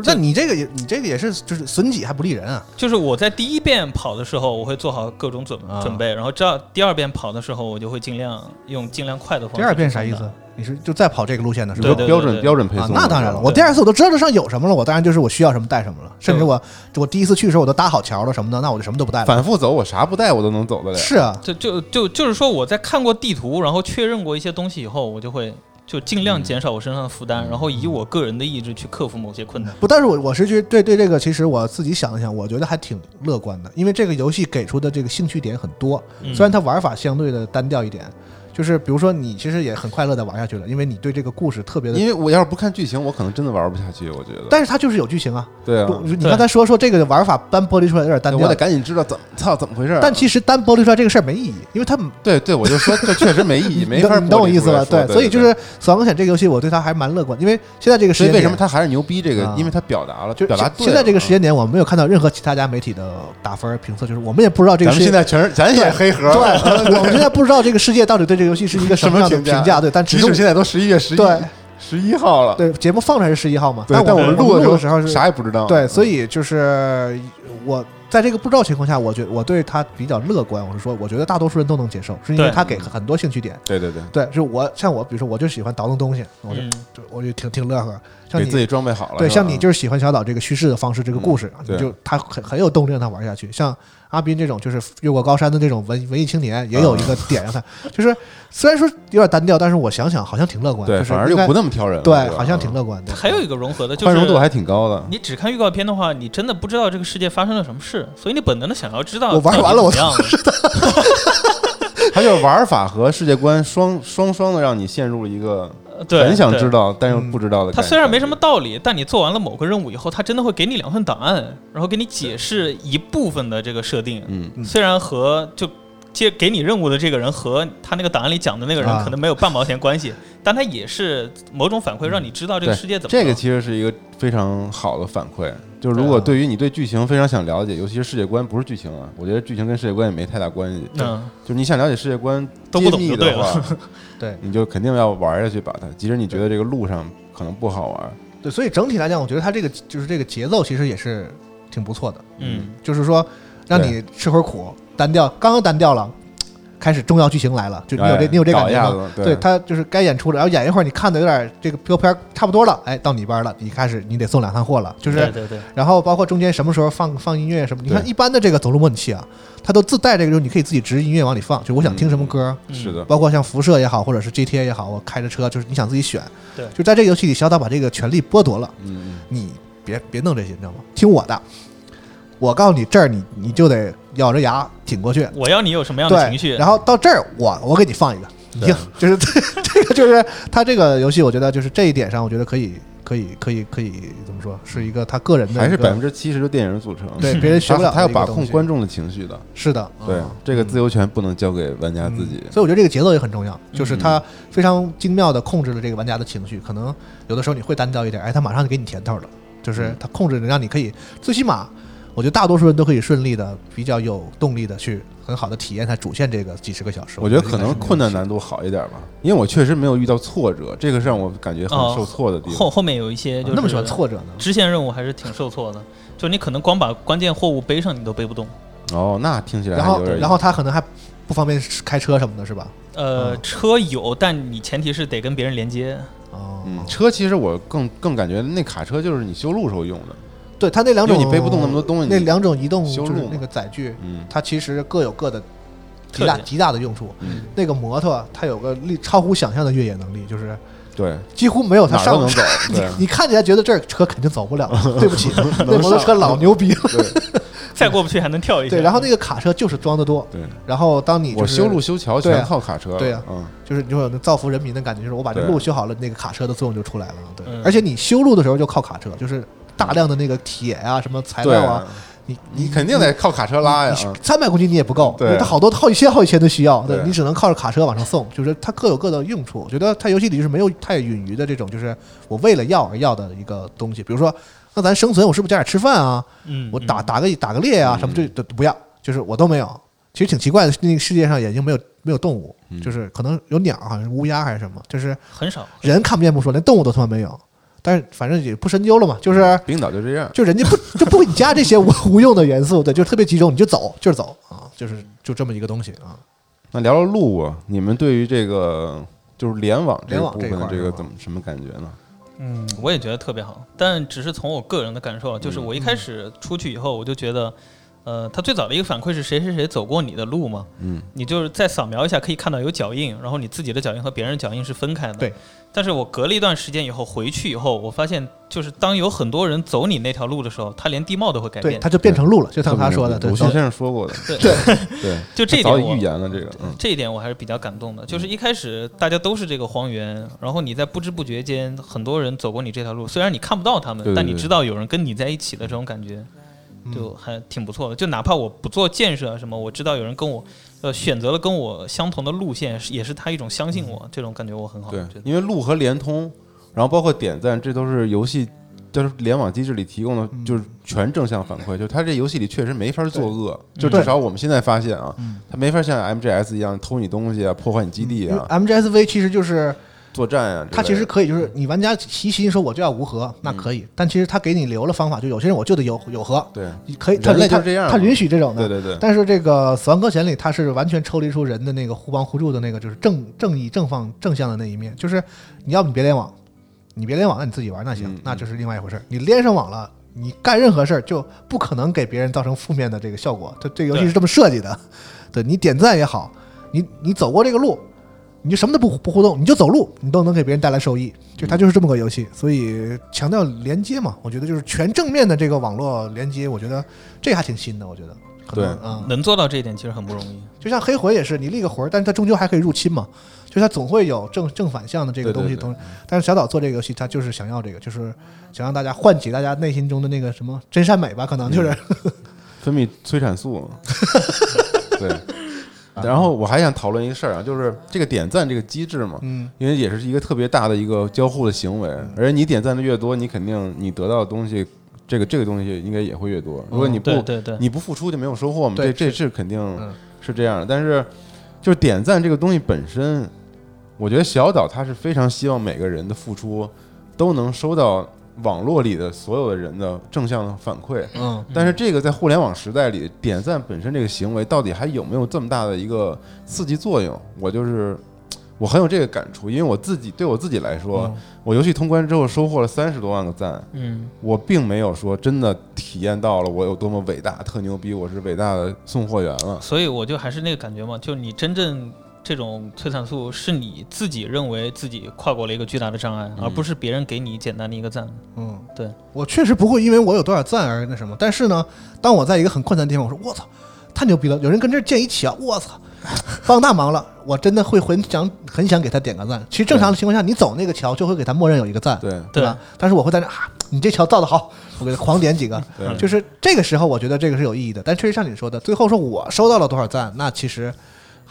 那你这个也你这个也是就是损己还不利人啊！就是我在第一遍跑的时候，我会做好各种准啊准备，然后这第二遍跑的时候，我就会尽量用尽量快的方式。第二遍啥意思？？你是就再跑这个路线的是吧？你说标准标准配送，那当然了，我第二次我都知道这上有什么了，我当然就是我需要什么带什么了，甚至我我第一次去的时候我都搭好桥了什么的，那我就什么都不带了。反复走，我啥不带我都能走得了。是啊，就就就就是说，我在看过地图，然后确认过一些东西以后，我就会就尽量减少我身上的负担，然后以我个人的意志去克服某些困难。不，但是我我是觉得对对这个，其实我自己想了想，我觉得还挺乐观的，因为这个游戏给出的这个兴趣点很多，嗯。虽然它玩法相对的单调一点，就是比如说你其实也很快乐的玩下去了，因为你对这个故事特别的因，为我要是不看剧情，我可能真的玩不下去。我觉得，但是它就是有剧情啊。对啊，，你刚才说说这个玩法单剥离出来有点单调我得，赶紧知道怎么操怎么回事儿。但其实单剥离出来这个事儿没意义，因为它对对，我就说这确实没意义，没法懂你懂我意思吧？对，所以就是《死亡搁浅》这个游戏，我对它还蛮乐观，因为现在这个时间点为什么它还是牛逼？这个啊，因为它表达了，就表达对现现在这个时间点，点，我没有看到任何其他家媒体的打分评测，就是我们也不知道这个咱们世界现在全是咱也黑盒，对，呃 我们现在不知道这个世界到底对这个游戏是一个什么样的评价？评价，对，但只是即使现在都十一月十一对。十一号了，对节目放出来是十一号嘛，对，但我们们录的的时候是啥也不知道，对，所以以就是我在这个不知道情况下，我觉我对他比较乐观。我是说，我觉得大多数人都能接受，是因为对。他给很多兴趣点。对对对，对，就是我像我，比如说我就喜欢倒腾东西，我就嗯，就我就挺挺乐呵。像你给自己装备好了，对，像你就是喜欢小岛这个叙事的方式，这个故事，就他很很有动力让他玩下去。像阿斌这种就是越过高山的这种文文艺青年，也有一个点让他，就是虽然说有点单调，但是我想想好像挺乐观，对，就是反而又不那么挑人了，对，好像挺乐观的。还有一个融合的就是宽容度还挺高的。你只看预告片的话，你真的不知道这个世界发生了什么事，所以你本能的想要知道我玩完了到底怎么样了 它就是玩法和世界观双双双的让你陷入了一个呃对，很想知。道但又嗯不知道的感觉。它虽然没什么道理，但你做完了某个任务以后，它真的会给你两份档案，然后给你解释一部分的这个设定。嗯，嗯虽然和就接给你任务的这个人和他那个档案里讲的那个人啊可能没有半毛钱关系，但他也是某种反馈，让你知道这个世界怎么这个其实是一个非常好的反馈。就是如果对于你对剧情非常想了解，尤其是世界观，不是剧情啊，我觉得剧情跟世界观也没太大关系。嗯，就是你想了解世界观都不懂的话，对 你就肯定要玩下去把它。即使你觉得这个路上可能不好玩，对，所以整体来讲，我觉得它这个就是这个节奏其实也是挺不错的。嗯，就是说让你吃会儿苦，单调，刚刚单调了，开始重要剧情来了，就你有这哎你有这感觉吗？对。他就是该演出了，然后演一会儿，你看的有点这个标片儿差不多了，哎，到你班了，你开始你得送两趟货了，就是，对对对，然后包括中间什么时候放放音乐什么，你看一般的这个走路模拟器啊，它都自带这个，就是你可以自己直音乐往里放，就我想听什么歌，嗯。是的，包括像辐射也好，或者是 GTA 也好，我开着车就是你想自己选，对。就在这个游戏里，小岛把这个权利剥夺了。嗯，你别别弄这些，你知道吗？听我的，我告诉你这儿你你就得咬着牙挺过去，我要你有什么样的，情绪，然后到这儿我我给你放一个，你听，就是这这个就是他这个游戏，我觉得就是这一点上，我觉得可以可以可以可以怎么说，是一个他个人的个还是百分之七十的电影组成。对别人学不了的他要把控观众的情绪的，是的，对嗯。这个自由权不能交给玩家自己。嗯。所以我觉得这个节奏也很重要，就是嗯。他非常精妙的控制了这个玩家的情绪。可能有的时候你会单调一点，哎，他马上就给你甜头了，就是嗯。他控制的让你可以，最起码我觉得大多数人都可以顺利的、比较有动力的去很好的体验它主线这个几十个小时。我觉得可能困难难度好一点吧，因为我确实没有遇到挫折，这个是让我感觉很哦受挫的地方。后后面有一些就是啊那么喜欢挫折呢？支线任务还是挺受挫的，就你可能光把关键货物背上你都背不动。哦，那听起来然后。然后他可能还不方便开车什么的，是吧？呃，嗯车有，但你前提是得跟别人连接。哦，嗯，车其实我更更感觉那卡车就是你修路时候用的。对它那两种你背不动那么多东西那两种移动就是那个载具，嗯它其实各有各的极大极大的用处。嗯，那个摩托它有个力超乎想象的越野能力，就是对，几乎没有它上能走。你对你看起来觉得这儿车肯定走不了，对不起，那摩托车老牛逼了。对再过不去还能跳一下。对，然后那个卡车就是装的多，对，然后当你就是我修路修桥全靠卡车了。对啊嗯，就是你就有那造福人民的感觉，就是我把这路修好了，那个卡车的作用就出来了。对嗯，而且你修路的时候就靠卡车，就是大量的那个铁啊、什么材料啊，，你你肯定得靠卡车拉呀。嗯三百公斤你也不够，对它好多好几千好几千的需要，对对你只能靠着卡车往上送，就是它各有各的用处。我觉得它游戏里就是没有太允余的这种，就是我为了要而要的一个东西。比如说，那咱生存，我是不是加点吃饭啊？嗯，我打嗯打个打个猎啊，嗯什么这都不要，就是我都没有。其实挺奇怪的，那个世界上已经没有没有动物，嗯就是可能有鸟，好像是乌鸦还是什么，就是很少。人看不见不说，连动物都他妈没有。但是反正也不深究了嘛，就是冰岛就这样。就人家不 就不给你加这些无无用的元素，对，就特别集中，你就走就是走啊，就是就这么一个东西啊。那聊聊路啊，你们对于这个就是联网这部分的这个怎么什么感觉呢？嗯，我也觉得特别好，但只是从我个人的感受，就是我一开始出去以后，我就觉得，呃，他最早的一个反馈是谁谁谁走过你的路嘛，嗯，你就是再扫描一下，可以看到有脚印，然后你自己的脚印和别人的脚印是分开的。对。但是我隔了一段时间以后回去以后，我发现就是当有很多人走你那条路的时候，他连地貌都会改，变。他就变成路了，就像他说的，对。鲁，迅先生说过的，对。对，就这点我预言了这个，嗯，这一点我还是比较感动的，就是一开始大家都是这个荒原，然后你在不知不觉间，很多人走过你这条路，虽然你看不到他们，但你知道有人跟你在一起的这种感觉，就还挺不错的。就哪怕我不做建设啊什么，我知道有人跟我，呃，选择了跟我相同的路线，也是他一种相信我，这种感觉我很好。对，因为路和联通，然后包括点赞，这都是游戏。就是联网机制里提供的，就是全正向反馈。就它这游戏里确实没法作恶，就至少我们现在发现啊，它没法像 MGS 一样偷你东西啊，破坏你基地啊，MGSV 其实就是作战啊。它其实可以，就是你玩家齐心说我就要无核，那可以，但其实他给你留了方法，就有些人我就得有有核，对你可以，他人类就这样他允许这种的。对对对，但是这个《死亡搁浅》里，他是完全抽离出人的那个互帮互助的那个，就是正正义、正方、正向的那一面。就是你要不你别联网，你别联网，那你自己玩那行，嗯那就是另外一回事儿。你连上网了，你干任何事儿就不可能给别人造成负面的这个效果。这这个游戏是这么设计的。对你点赞也好，你你走过这个路，你就什么都不不互动，你就走路，你都能给别人带来收益。就它就是这么个游戏，所以强调连接嘛，我觉得就是全正面的这个网络连接，我觉得这还挺新的，我觉得。对嗯，能做到这一点其实很不容易。就像黑魂也是，你立个魂儿，但是它终究还可以入侵嘛，就它总会有正正反向的这个东西。对对对同，但是小岛做这个游戏，他就是想要这个，就是想让大家唤起大家内心中的那个什么真善美吧，可能就是。分泌催产素。对，然后我还想讨论一个事儿啊，就是这个点赞这个机制嘛，嗯，因为也是一个特别大的一个交互的行为，而且你点赞的越多，你肯定你得到的东西，这个这个东西应该也会越多。如果你不对对对，你不付出就没有收获嘛，对这这是肯定嗯是这样的。但是就是点赞这个东西本身，我觉得小岛他是非常希望每个人的付出都能收到网络里的所有的人的正向的反馈。嗯，但是这个在互联网时代里，点赞本身这个行为到底还有没有这么大的一个刺激作用？我就是我很有这个感触，因为我自己对我自己来说，嗯我游戏通关之后收获了三十多万个赞，嗯，我并没有说真的体验到了我有多么伟大、特牛逼，我是伟大的送货员了。所以我就还是那个感觉嘛，就你真正这种催产素是你自己认为自己跨过了一个巨大的障碍，而不是别人给你简单的一个赞。嗯，对，我确实不会因为我有多少赞而那什么，但是呢，当我在一个很困难的地方，我说我操，太牛逼了，有人跟这儿建一桥，我操，帮大忙了，我真的会很想很想给他点个赞。其实正常的情况下，你走那个桥就会给他默认有一个赞，对对吧？但是我会在那啊，你这桥造的好，我给他狂点几个。就是这个时候，我觉得这个是有意义的。但确实像你说的，最后说我收到了多少赞，那其实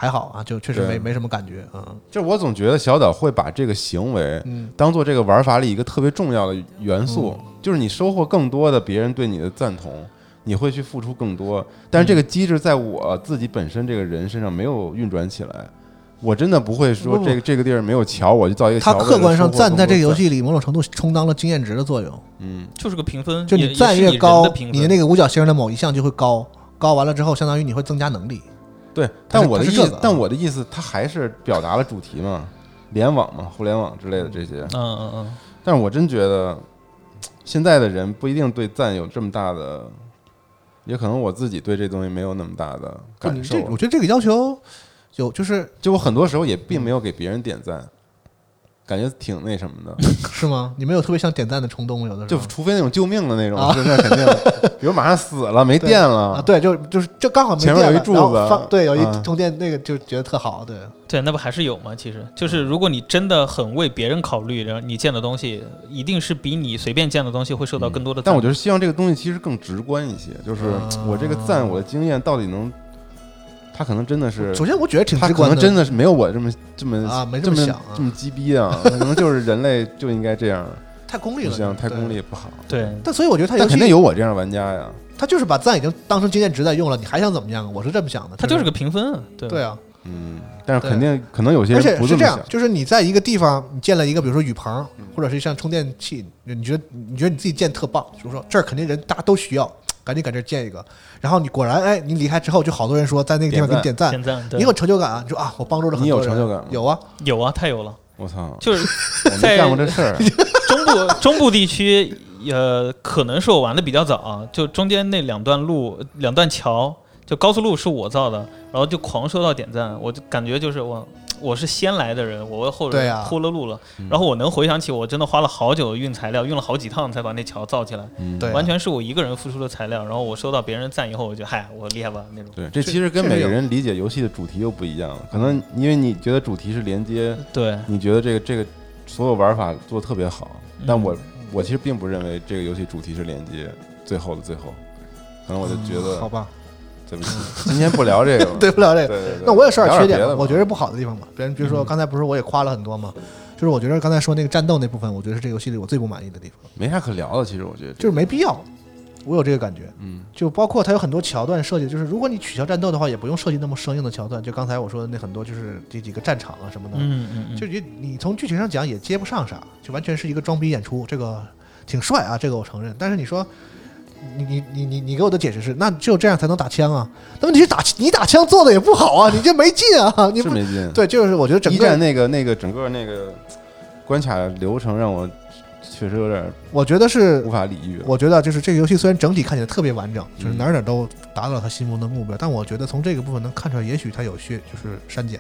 还好啊，就确实没没什么感觉啊。就是我总觉得小岛会把这个行为嗯当做这个玩法里一个特别重要的元素，就是你收获更多的别人对你的赞同，你会去付出更多。但是这个机制在我自己本身这个人身上没有运转起来，我真的不会说这个这个地儿没有桥，我就造一个桥。它客观上赞在这个游戏，里某种程度充当了经验值的作用。嗯，就是个评分，就你赞越高你的那个五角星的某一项就会高，高完了之后，相当于你会增加能力。对。但我的意思但我的意思，它还是表达了主题嘛，联网嘛，互联网之类的这些。嗯嗯嗯，但是我真觉得，现在的人不一定对赞有这么大的，也可能我自己对这东西没有那么大的感受。我觉得这个要求有就是就我很多时候也并没有给别人点赞，感觉挺那什么的。是吗？你没有特别想点赞的冲动吗？有的时就候除非那种救命的那种，啊是那肯定，比如马上死了没电啊，了，对，就就是这刚好没前面有一柱电然后子放对，有一啊充电那个就觉得特好，对。对，那不还是有吗？其实就是如果你真的很为别人考虑，然后你建的东西一定是比你随便建的东西会受到更多的但我就是希望这个东西其实更直观一些，就是啊我这个赞，我的经验到底能，他可能真的是首先我觉得挺他直观的，可能真的是没有我这么这么啊没这这么么想啊。这么鸡逼啊，可能就是人类就应该这样，太功利了，这样，太功利。不好。对，但所以我觉得他肯定有我这样的玩家呀，他就是把赞已经当成经验值在用了，你还想怎么样？啊？我是这么想的，他就是个评分啊，对。对啊，嗯，但是肯定可能有些而且人不这么想，，是这样就是你在一个地方你建了一个，比如说雨棚，或者是像充电器，你觉得你觉得你自己建特棒，就是说这儿肯定人大家都需要，赶紧搁这儿建一个。然后你果然哎，你离开之后，就好多人说在那个地方给你点赞，点赞，对。你有成就感啊，你说啊，我帮助了很多人，有成就感吗？有啊，有啊，太有了，我操，就是 我没在干过这事儿，中部中部地区呃，可能是我玩的比较早啊，就中间那两段路、两段桥，就高速路是我造的，然后就狂收到点赞，我就感觉就是我我是先来的人，我为后人铺了路了。然后我能回想起，我真的花了好久运材料，运了好几趟才把那桥造起来，嗯。对啊。完全是我一个人付出的材料。然后我收到别人赞以后，我就嗨，我厉害吧那种。对，这这其实跟每个人理解游戏的主题又不一样，可能因为你觉得主题是连接，对，你觉得这个这个所有玩法做的特别好，但嗯我我其实并不认为这个游戏主题是连接最后的最后，可能我就觉得好吧，怎么 今天不聊这个，对不聊这个。对对对，那我也说点缺点我觉得不好的地方吧。别人比如说刚才不是我也夸了很多嘛，就是我觉得刚才说那个战斗那部分，我觉得是这个游戏里我最不满意的地方，没啥可聊的，其实我觉得就是没必要。我有这个感觉，嗯就包括它有很多桥段设计，就是如果你取消战斗的话，也不用设计那么生硬的桥段。就刚才我说的那很多，就是这几个战场啊什么的，嗯嗯嗯，就你你从剧情上讲也接不上啥，就完全是一个装逼演出。这个挺帅啊，这个我承认。但是你说，你你你你你给我的解释是，那只有这样才能打枪啊？那问题是打你打枪做的也不好啊，你这没劲啊，你不是没劲。对，就是我觉得整个一战个，那个那个整个那个关卡流程让我确实有点我觉得是无法理喻。我觉得就是这个游戏虽然整体看起来特别完整，就是嗯哪儿哪儿都达到了他心目中的目标，但我觉得从这个部分能看出来，也许他有些就是删减，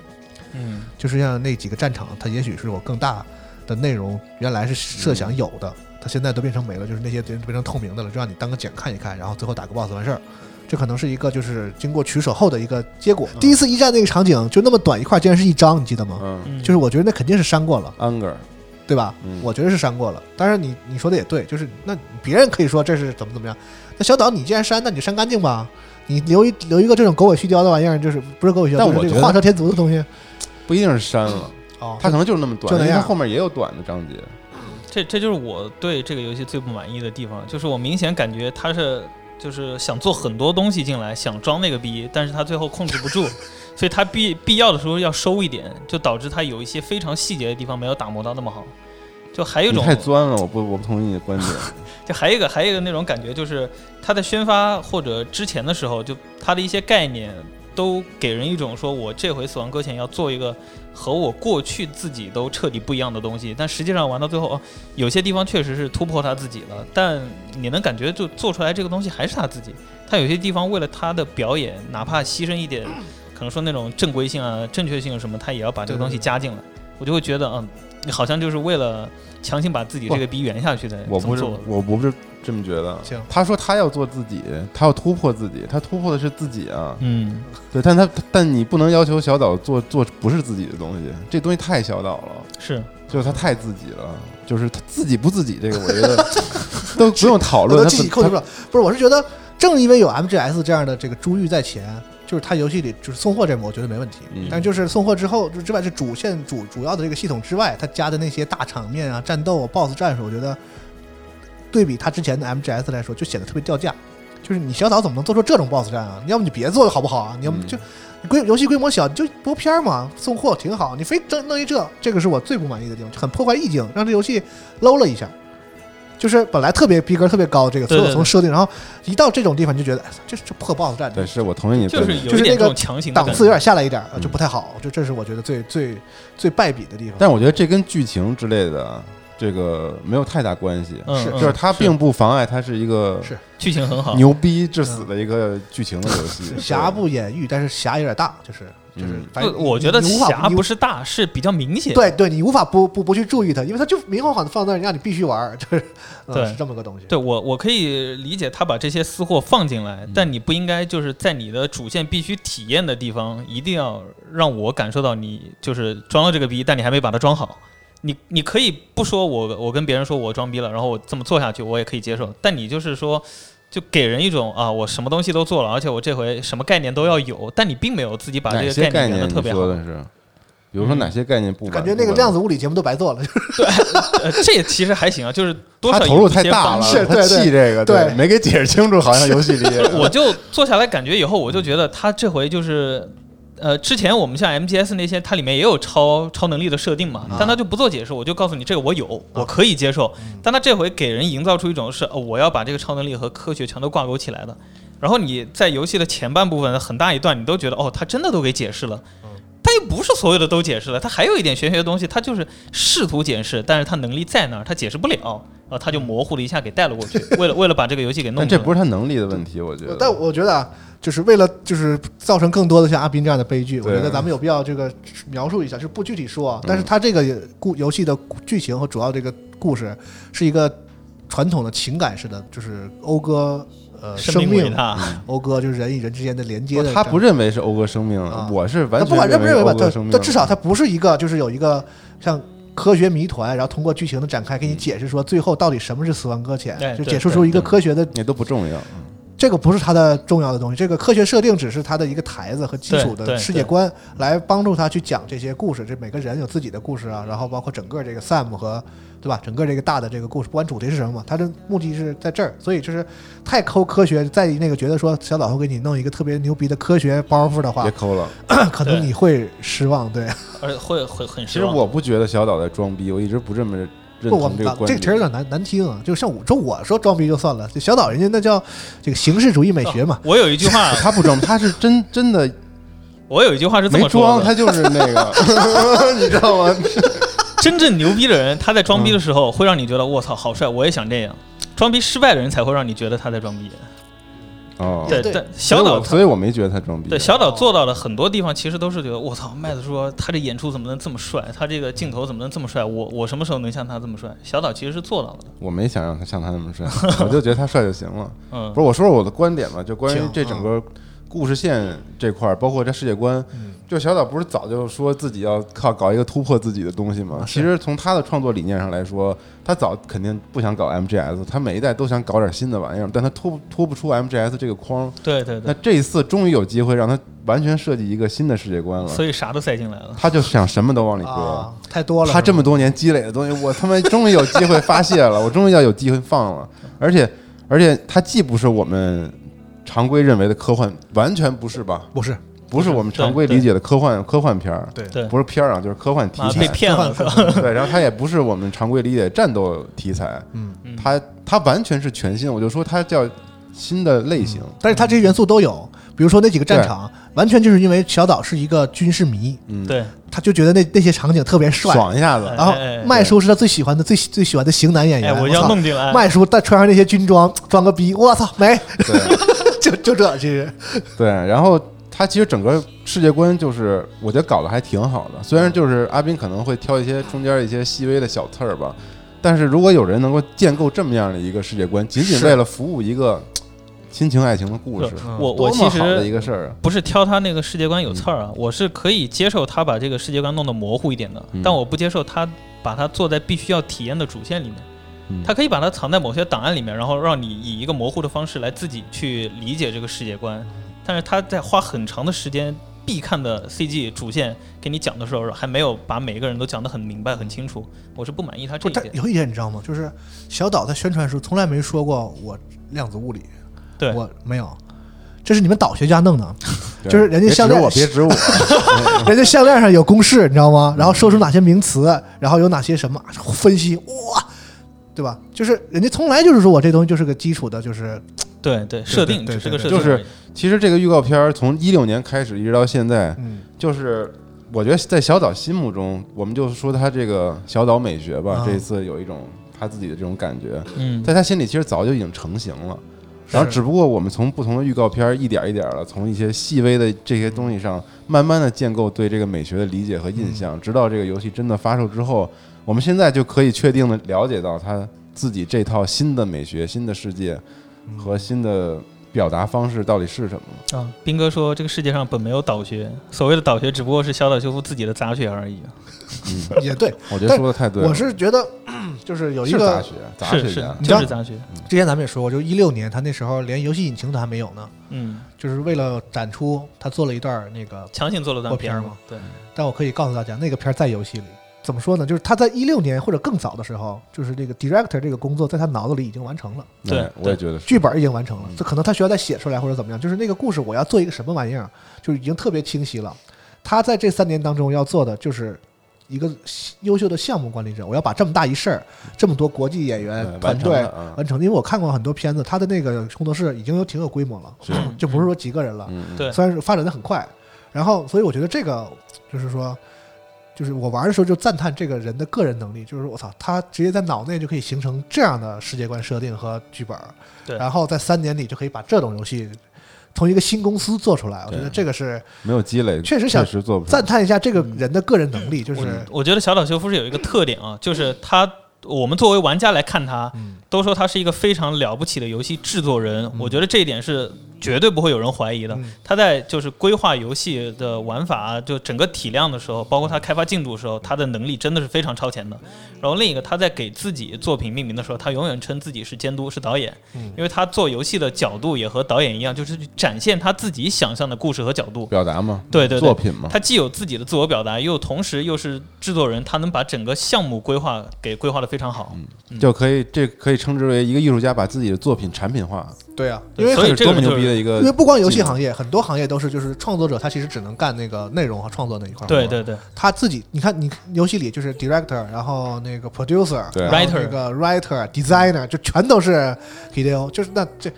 嗯就是像那几个战场，它也许是我更大的内容，原来是设想有的，它现在都变成没了，就是那些变变成透明的了，就让你当个茧看一看，然后最后打个 boss 完事儿。这可能是一个就是经过取舍后的一个结果。第一次一战那个场景就那么短一块，竟然是一张，你记得吗？就是我觉得那肯定是删过了，，anger，对吧？嗯我觉得是删过了。当然你你说的也对，就是那别人可以说这是怎么怎么样，那小岛你既然删，那你就删干净吧。你留一留一个这种狗尾续貂的玩意儿，就是不是狗尾续貂，就是但我觉得这个画蛇添足的东西。不一定是删了，哦，它可能就是那么短，就那样因为它后面也有短的章节。这这就是我对这个游戏最不满意的地方，就是我明显感觉他是就是想做很多东西进来，想装那个逼，但是他最后控制不住，所以他必必要的时候要收一点，就导致他有一些非常细节的地方没有打磨到那么好。就还有一种太钻了，我不我不同意你的观点。就还有一个还有一个那种感觉，就是他在宣发或者之前的时候，就他的一些概念都给人一种说我这回死亡搁浅要做一个和我过去自己都彻底不一样的东西，但实际上玩到最后，哦，有些地方确实是突破他自己了，但你能感觉就做出来这个东西还是他自己。他有些地方为了他的表演，哪怕牺牲一点，可能说那种正规性啊、正确性什么，他也要把这个东西加进来。我就会觉得，嗯，你好像就是为了强行把自己这个逼圆下去的。我不是我我不是这么觉得行。他说他要做自己，他要突破自己，他突破的是自己啊。嗯。对，但他但你不能要求小岛做做不是自己的东西，这东西太小岛了，是，就是他太自己了，就是他自己不自己，这个我觉得 都不用讨论。他他自己控制不了。不是，我是觉得正因为有 MGS 这样的这个珠玉在前，就是它游戏里就是送货这幕，我觉得没问题。嗯但就是送货之后就之外，是主线主主要的这个系统之外，它加的那些大场面啊、战斗、啊、BOSS 战术，我觉得对比它之前的 MGS 来说，就显得特别掉价。就是你小岛怎么能做出这种 BOSS 战啊？你要不你别做好不好啊？你要么嗯就。规游戏规模小，你就播片儿嘛，送货挺好。你非整弄一这，这个是我最不满意的地方，就很破坏意境，让这游戏 low 了一下。就是本来特别逼格特别高，这个所有从设定，然后一到这种地方，就觉得哎这这破 BOSS 战，对，是我同意你的就是。就是那个强行档次有点下来一点，嗯就不太好。就这是我觉得最最最败笔的地方。但我觉得这跟剧情之类的这个没有太大关系，嗯，是嗯就是它并不妨碍它是一个是剧情很好，牛逼致死的一个剧情的游戏。瑕不掩瑜，但是瑕有点大，就是就是嗯，反正我觉得你无法瑕你不是大，是比较明显。对对，你无法不不不去注意它，因为它就明晃晃的放在那儿，让你必须玩儿，就是嗯对是这么个东西。对我我可以理解他把这些私货放进来，嗯但你不应该就是在你的主线必须体验的地方，一定要让我感受到你就是装了这个逼，但你还没把它装好。你你可以不说我我跟别人说我装逼了，然后我这么做下去，我也可以接受。但你就是说，就给人一种啊，我什么东西都做了，而且我这回什么概念都要有，但你并没有自己把这个些概念的特别好你说。的是？比如说哪些概念不完？感觉那个量子物理节目都白做了，呃，这也其实还行啊，就是多少投入太大了，对对气这个，对没给解释清楚，好像游戏里 我就坐下来感觉以后，我就觉得他这回就是，呃，之前我们像 MGS 那些，它里面也有超超能力的设定嘛，但它就不做解释，我就告诉你这个我有，我可以接受。但它这回给人营造出一种是，呃，我要把这个超能力和科学全都挂钩起来的。然后你在游戏的前半部分很大一段，你都觉得哦，他真的都给解释了。但又不是所有的都解释了，他还有一点玄学的东西，他就是试图解释，但是他能力在那儿，他解释不了。呃，他就模糊了一下给带了过去，为了为了把这个游戏给弄但。这不是他能力的问题，我觉得。但我觉得啊，就是为了就是造成更多的像阿斌这样的悲剧，我觉得咱们有必要这个描述一下，就是不具体说啊，但是嗯它这个故游戏的剧情和主要这个故事是一个传统的情感式的，就是讴歌呃生生命，讴歌就是人与人之间的连接不他。不认为是讴歌生命啊，我是完全不管认不认为吧，但讴歌生命。但至少他不是一个就是有一个像。科学谜团，然后通过剧情的展开，给你解释说最后到底什么是死亡搁浅，就解释出一个科学的也都不重要。这个不是它的重要的东西，这个科学设定只是它的一个台子和基础的世界观，来帮助他去讲这些故事。这每个人有自己的故事啊，然后包括整个这个 Sam 和对吧，整个这个大的这个故事，不管主题是什么嘛，它的目的是在这儿，所以就是太抠科学，在那个觉得说小岛会给你弄一个特别牛逼的科学包袱的话别，抠了。可能你会失望。对，而且会会很失望其实。我不觉得小岛在装逼，我一直不这么认不，我同这个观这个词儿有点。难难听啊，就像我说我说装逼就算了，这小岛人家那叫这个形式主义美学嘛，我有一句话，他不装，他是真真的我有一句话是这么说的：他就是那个，你知道吗？真正牛逼的人，他在装逼的时候会让你觉得我操好帅，我也想这样。装逼失败的人才会让你觉得他在装逼。哦，对，对但小岛所以我没觉得他装逼。对小岛做到了很多地方，其实都是觉得我操，麦子说他这演出怎么能这么帅，他这个镜头怎么能这么帅？我我什么时候能像他这么帅？小岛其实是做到了的。我没想让他像他那么帅，我就觉得他帅就行了。嗯不，是，我说说我的观点吧，就关于这整个故事线这块儿，包括这世界观，嗯就小岛不是早就说自己要靠搞一个突破自己的东西吗？其实从他的创作理念上来说，他早肯定不想搞 MGS，他每一代都想搞点新的玩意儿，但他脱不脱不出 MGS 这个框。对对对，那这一次终于有机会让他完全设计一个新的世界观了，所以啥都塞进来了。他就想什么都往里搁。啊，太多了。他这么多年积累的东西，我他妈终于有机会发泄了，我终于要有机会放了。而且，而且他既不是我们常规认为的科幻，完全不是吧？不是不是我们常规理解的科幻科幻片儿，对。对。不是片儿啊，就是科幻题材，被材。骗了？对，然后它也不是我们常规理解的战斗题材，嗯，嗯它它完全是全新。我就说它叫新的类型。但是它这些元素都有，比如说那几个战场，完全就是因为小岛是一个军事迷，嗯，对，他就觉得那那些场景特别帅。爽一下子。然后麦叔是他最喜欢的最最喜欢的型男演哎，员，我要操弄进来。麦叔带穿上那些军装，装个逼，我操，没，对。就就这，其实。对，然后它其实整个世界观就是我觉得搞得还挺好的，虽然就是阿斌可能会挑一些中间一些细微的小刺儿吧，但是如果有人能够建构这么样的一个世界观，仅仅为了服务一个 亲情爱情的故事我我其么好的一实个事儿啊！不是挑他那个世界观有刺儿啊，我是可以接受他把这个世界观弄得模糊一点的，嗯但我不接受他把它做在必须要体验的主线里面。嗯他可以把它藏在某些档案里面，然后让你以一个模糊的方式来自己去理解这个世界观。但是他在花很长的时间必看的 CG 主线给你讲的时候，还没有把每个人都讲得很明白、很清楚，我是不满意他这不，一点。有一点你知道吗？就是小岛在宣传时从来没说过我量子物理，对，我没有，这是你们导学家弄的，就是人家别项链指我，别指我，人家项链上有公式，你知道吗？然后说出哪些名词，然后有哪些什么分析，哇，对吧？就是人家从来就是说我这东西就是个基础的，就是对对，设定对只是个设定就是其实这个预告片儿从一六年开始一直到现在，嗯。就是我觉得在小岛心目中，我们就说他这个小岛美学吧，啊。这一次有一种他自己的这种感觉，嗯，在他心里其实早就已经成型了。然后只不过我们从不同的预告片儿一点儿一点的从一些细微的这些东西上，慢慢的建构对这个美学的理解和印象，直到这个游戏真的发售之后，我们现在就可以确定的了解到他自己这套新的美学、新的世界和新的表达方式到底是什么。啊，斌哥说这个世界上本没有导学，所谓的导学只不过是小岛秀夫自己的杂学而已。嗯，也对。我觉得说的太对了。我是觉得就是有一个是杂学，杂是是学就是杂学。之前咱们也说过，就一六年他那时候连游戏引擎都还没有呢，嗯，就是为了展出他做了一段那个，强行做了段片儿嘛。对，但我可以告诉大家，那个片儿在游戏里。怎么说呢？就是他在一六年或者更早的时候，就是这个 director 这个工作在他脑子里已经完成了，对对，我也觉得。剧本已经完成了嗯，这可能他需要再写出来或者怎么样。就是那个故事我要做一个什么玩意儿，就是已经特别清晰了。他在这三年当中要做的就是一个优秀的项目管理者，我要把这么大一事儿，这么多国际演员团队完成。因为我看过很多片子，他的那个工作室已经有挺有规模了，就不是说几个人了。对虽然是发展的很快，然后所以我觉得这个就是说，就是我玩的时候就赞叹这个人的个人能力，就是我操，他直接在脑内就可以形成这样的世界观设定和剧本，对然后在三年里就可以把这种游戏从一个新公司做出来，我觉得这个是没有积累，确实想实做不出赞叹一下这个人的个人能力，就是我觉得小岛秀夫是有一个特点啊，就是他，我们作为玩家来看他，嗯都说他是一个非常了不起的游戏制作人，我觉得这一点是绝对不会有人怀疑的。嗯。他在就是规划游戏的玩法，就整个体量的时候，包括他开发进度的时候，他的能力真的是非常超前的。然后另一个，他在给自己作品命名的时候，他永远称自己是监督，是导演，嗯。因为他做游戏的角度也和导演一样，就是去展现他自己想象的故事和角度。表达嘛，对对对。作品嘛，他既有自己的自我表达，又同时又是制作人，他能把整个项目规划给规划的非常好。就可以这可以称之为一个艺术家把自己的作品产品化，对啊，因为很所以这个多么牛就是逼的一个因为不光游戏行业，很多行业都是就是创作者他其实只能干那个内容和创作那一块儿。对对对，他自己，你看你游戏里就是 director，然后那个 producer，对然后 Writer 那个 writer、designer，就全都是 Hideo，就是那这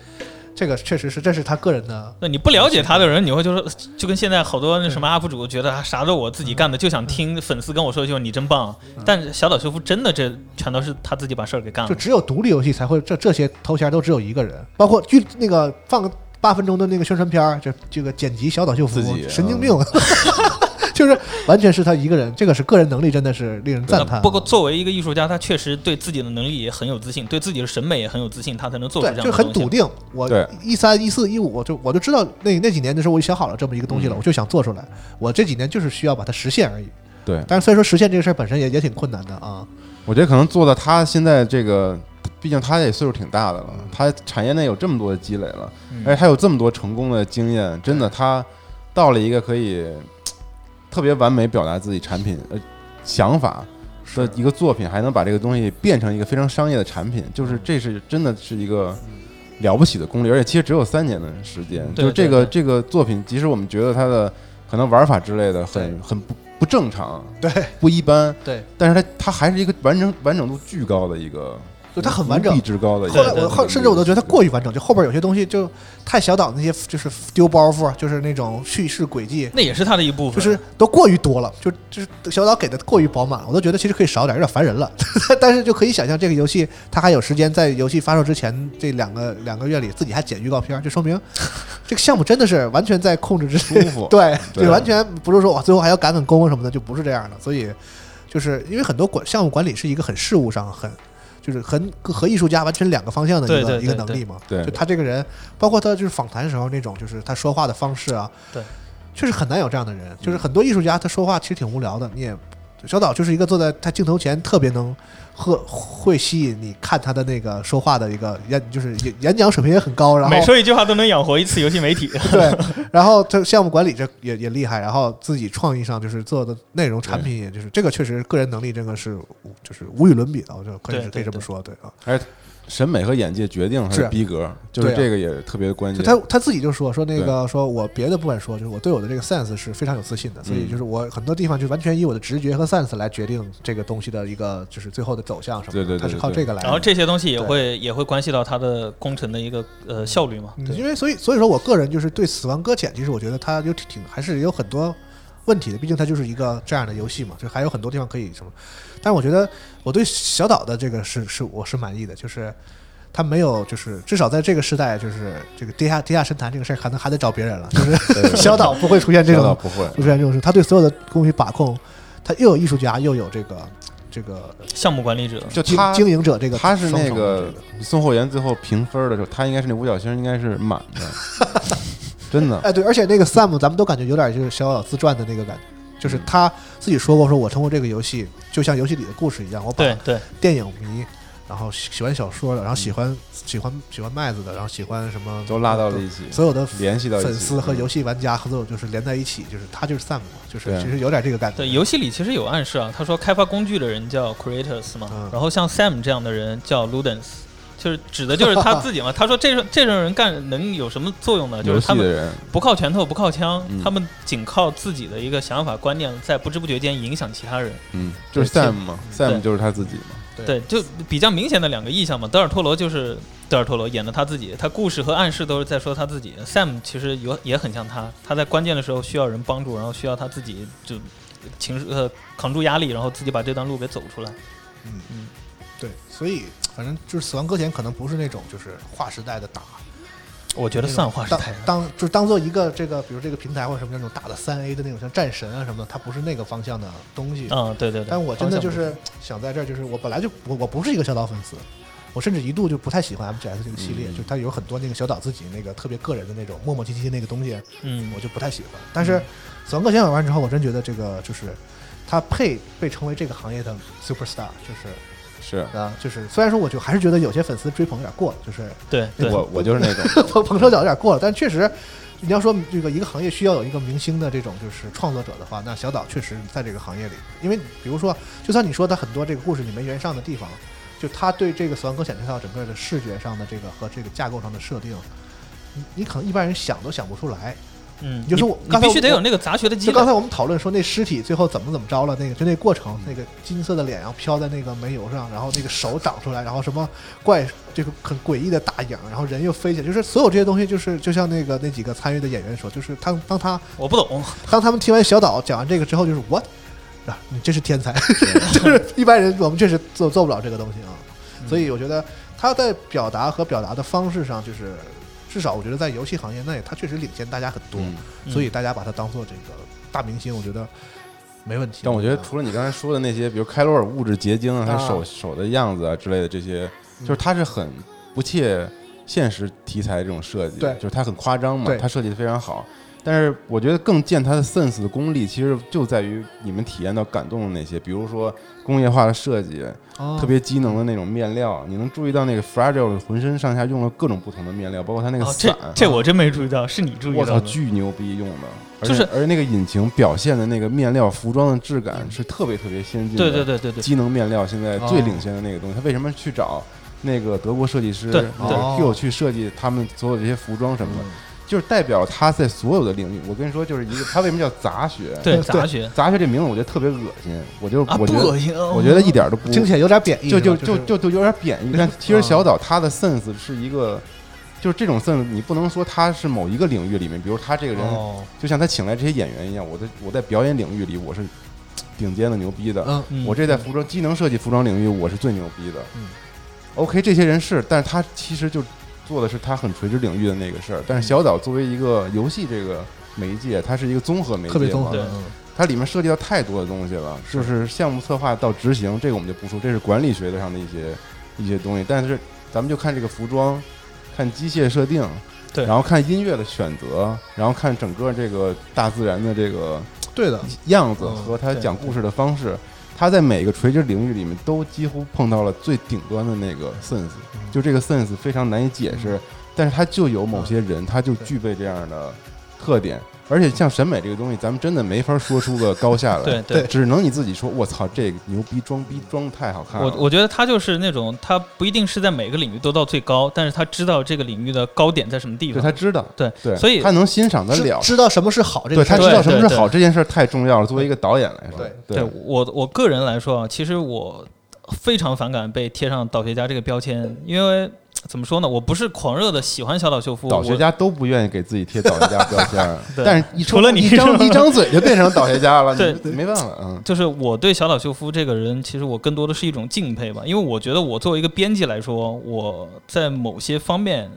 这个确实是这是他个人的，那你不了解他的人，你会就说，就跟现在好多那什么 UP 主觉得啊啥都我自己干的，就想听粉丝跟我说一句你真棒。但小岛秀夫真的这全都是他自己把事儿给干了。就只有独立游戏才会这这些头衔都只有一个人，包括剧那个放个八分钟的那个宣传片儿，这这个剪辑小岛秀夫神经病，就是完全是他一个人，这个是个人能力真的是令人赞叹。啊不过作为一个艺术家，他确实对自己的能力也很有自信，对自己的审美也很有自信，他才能做出对，这就样的东西。很笃定。我一三一四一五，我就我就知道那那几年的时候，我就想好了这么一个东西了，嗯我就想做出来。我这几年就是需要把它实现而已。对，但是虽然说实现这个事儿本身也也挺困难的啊，我觉得可能做到他现在这个，毕竟他也岁数挺大的了，他产业内有这么多的积累了，嗯。而且他有这么多成功的经验，真的他到了一个可以 特别完美表达自己产品呃想法的一个作品，还能把这个东西变成一个非常商业的产品，就是这是真的是一个了不起的功力，而且其实只有三年的时间，就是这个这个作品，即使我们觉得它的可能玩法之类的很很不不正常，对。不一般，对，但是它它还是一个完整完整度巨高的一个，就它很完整之高的。后来我后甚至我都觉得它过于完整，就后边有些东西就太小岛那些就是丢包袱，就是那种叙事轨迹，那也是它的一部分。就是都过于多了，就就是小岛给的过于饱满了，我都觉得其实可以少点，有点烦人了。但是就可以想象这个游戏它还有时间在游戏发售之前这两个两个月里自己还剪预告片，就说明这个项目真的是完全在控制之内。舒服 对，对就完全不是说哇最后还要赶赶工什么的，就不是这样的。所以就是因为很多管项目管理是一个很事务上很。就是和和艺术家完全两个方向的一个一个能力嘛，对。就他这个人，包括他就是访谈时候那种，就是他说话的方式啊，对，确实很难有这样的人。就是很多艺术家他说话其实挺无聊的，你也小岛就是一个坐在他镜头前特别能和会吸引你看他的那个说话的一个演，就是演演讲水平也很高，然后每说一句话都能养活一次游戏媒体。对，然后这项目管理这也也厉害，然后自己创意上就是做的内容产品，也就是这个确实个人能力这个是就是无与伦比的，我就可以对对可以这么说，对啊。审美和眼界决定他是的逼格，就是这个也特别关就键。他他自己就说说那个说我别的不敢说，就是我对我的这个 sense 是非常有自信的，所以嗯就是我很多地方就完全以我的直觉和 sense 来决定这个东西的一个就是最后的走向什么的，对对对他是靠这个来的。然后这些东西也会也会关系到他的工程的一个呃效率嘛。对嗯因为所以所以说我个人就是对《死亡搁浅》，其实我觉得它有挺挺还是有很多问题的，毕竟它就是一个这样的游戏嘛，就还有很多地方可以什么。但我觉得我对小岛的这个是是我是满意的，就是他没有就是至少在这个时代，就是这个地下地下神坛这个事儿，可能还得找别人了，就是 小岛不会出现这种小岛不会，出现这种事，他对所有的东西把控，他又有艺术家，又有这个这个项目管理者，就他经营者这个他是那个这个。宋后言最后评分的时候，他应该是那五角星应该是满的，真的。哎，对，而且那个 Sam 咱们都感觉有点就是小岛自传的那个感觉，就是他自己说过，说我通过这个游戏，就像游戏里的故事一样，我把对对，电影迷，然后喜喜欢小说的，然后喜欢喜欢喜欢麦子的，然后喜欢什么都拉到了一起，所有的联系到。粉丝和游戏，玩家合作就是连在一起，就是他就是 Sam 嘛，就是其实有点这个感觉。对，游戏里其实有暗示啊，他说开发工具的人叫 creators 嘛，嗯。然后像 Sam 这样的人叫 ludens，就是指的就是他自己嘛。他说这种这种人干能有什么作用呢？就是他们不靠拳头，不靠枪，嗯他们仅靠自己的一个想法观念，在不知不觉间影响其他人。嗯，就是 Sam 嘛，Sam 就是他自己嘛。对对，就比较明显的两个意象嘛。德尔托罗就是德尔托罗演的他自己，他故事和暗示都是在说他自己。Sam 其实有也很像他，他在关键的时候需要人帮助，然后需要他自己就情绪呃扛住压力，然后自己把这段路给走出来。嗯嗯对，所以反正就是《死亡搁浅》可能不是那种就是划时代的打，我觉得算划时代的。当就是当做一个这个，比如这个平台或者什么那种大的三 A 的那种像战神啊什么的，它不是那个方向的东西。嗯，对对对。但我真的就是想在这儿，就是我本来就我我不是一个小岛粉丝，我甚至一度就不太喜欢 MGS 这个系列，嗯就它有很多那个小岛自己那个特别个人的那种磨磨唧唧那个东西，嗯我就不太喜欢。但是《死亡搁浅》玩完之后，我真觉得这个就是它配被称为这个行业的 super star，就是是啊，就是虽然说我就还是觉得有些粉丝追捧有点过了，就是对对，我我就是那种，捧捧手脚有点过了，但确实。你要说这个一个行业需要有一个明星的这种就是创作者的话，那小岛确实在这个行业里，因为比如说，就算你说他很多这个故事里没圆上的地方，就他对这个《死亡搁浅》这套整个的视觉上的这个和这个架构上的设定，你你可能一般人想都想不出来。嗯，就是我刚才你必须得有那个杂学的积累。就刚才我们讨论说那尸体最后怎么怎么着了，那个就那过程，那个金色的脸，然后飘在那个煤油上，然后那个手长出来，然后什么怪这个很诡异的大影，然后人又飞起来，就是所有这些东西，就是就像那个那几个参与的演员说，就是他当他我不懂，当他们听完小岛讲完这个之后，就是 what 啊，你真是天才，就是一般人我们确实做做不了这个东西啊，所以我觉得他在表达和表达的方式上，就是至少我觉得在游戏行业内，他确实领先大家很多。所以大家把他当做这个大明星，我觉得没问题。但我觉得除了你刚才说的那些，比如开罗尔物质结晶啊，他啊手手的样子啊之类的这些，嗯就是他是很不切现实题材这种设计，对就是他很夸张嘛他，设计的非常好。但是我觉得更见它的 sense 的功力，其实就在于你们体验到感动的那些，比如说工业化的设计，哦。特别机能的那种面料，你能注意到那个 Fragile 浑身上下用了各种不同的面料，包括它那个哦，这伞，这我真没注意到，是你注意我操。巨牛逼用的，而就是且而那个引擎表现的那个面料服装的质感是特别特别先进的，对对对对对，机能面料现在最哦领先的那个东西，他为什么去找那个德国设计师对那个对 Q 去设计他们所有这些服装什么的，嗯就是代表他在所有的领域。我跟你说，就是一个他为什么叫杂学？对对杂学杂学这名字我觉得特别恶心，我就啊，我觉得恶心，我觉得一点都不 听起来有点贬义，就就就就就有点贬义。但其实小岛他的 sense 是一个。就是这种 sense，你不能说他是某一个领域里面，比如他这个人，哦，就像他请来这些演员一样，我在我在表演领域里我是顶尖的牛逼的，嗯嗯我这在服装机能设计服装领域我是最牛逼的。嗯，OK，这些人是，但是他其实就做的是他很垂直领域的那个事儿。但是小岛作为一个游戏这个媒介，它是一个综合媒介，特别综合，它里面涉及到太多的东西了，就是项目策划到执行，这个我们就不说，这是管理学的上的一些一些东西。但是咱们就看这个服装，看机械设定，对然后看音乐的选择，然后看整个这个大自然的这个对的，样子嗯和他讲故事的方式，他在每个垂直领域里面都几乎碰到了最顶端的那个 sense，就这个 sense 非常难以解释，但是他就有某些人，他就具备这样的特点，而且像审美这个东西，咱们真的没法说出个高下来，对对。只能你自己说，我操，这个牛逼，装逼装得太好看了。我我觉得他就是那种，他不一定是在每个领域都到最高，但是他知道这个领域的高点在什么地方。对他知道，对对，所以他能欣赏得了，知道什么是好这对他知道什么是好这件事太重要了。作为一个导演来说，对对我我个人来说啊，其实我非常反感被贴上导学家这个标签，因为怎么说呢，我不是狂热的喜欢小岛秀夫，我导学家都不愿意给自己贴导学家标签儿，但是一除了你一张一张嘴就变成导学家了，对没办法，嗯，就是我对小岛秀夫这个人，其实我更多的是一种敬佩吧，因为我觉得我作为一个编辑来说，我在某些方面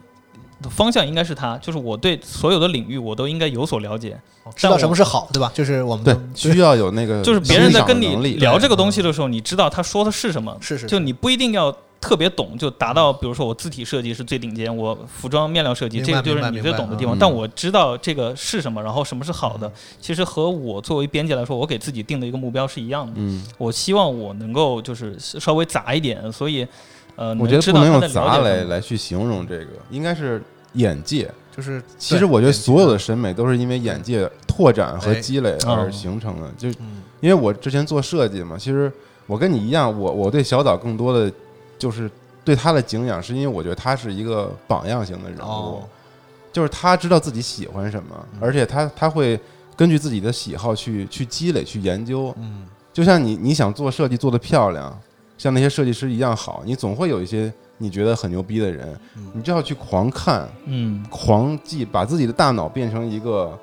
的方向应该是他，就是我对所有的领域我都应该有所了解。知道什么是好，对吧？就是我们对，需要有那个就是别人在跟你聊这个东西的时候，你知道他说的是什么，是是。就你不一定要特别懂，就达到，比如说我字体设计是最顶尖，我服装面料设计这个就是你最懂的地方。嗯但我知道这个是什么，然后什么是好的，其实和我作为编辑来说，我给自己定的一个目标是一样的。嗯，我希望我能够就是稍微杂一点，所以呃，我觉得不能用杂来来去形容这个，应该是眼界。就是其实我觉得所有的审美都是因为眼界拓展和哎积累而嗯形成的。就嗯因为我之前做设计嘛，其实我跟你一样，我我对小岛更多的就是对他的敬仰，是因为我觉得他是一个榜样型的人物。哦。就是他知道自己喜欢什么，嗯。而且他他会根据自己的喜好去去积累、去研究。嗯。就像你你想做设计做得漂亮，像那些设计师一样好，你总会有一些你觉得很牛逼的人，嗯。你就要去狂看、嗯。狂记，把自己的大脑变成一个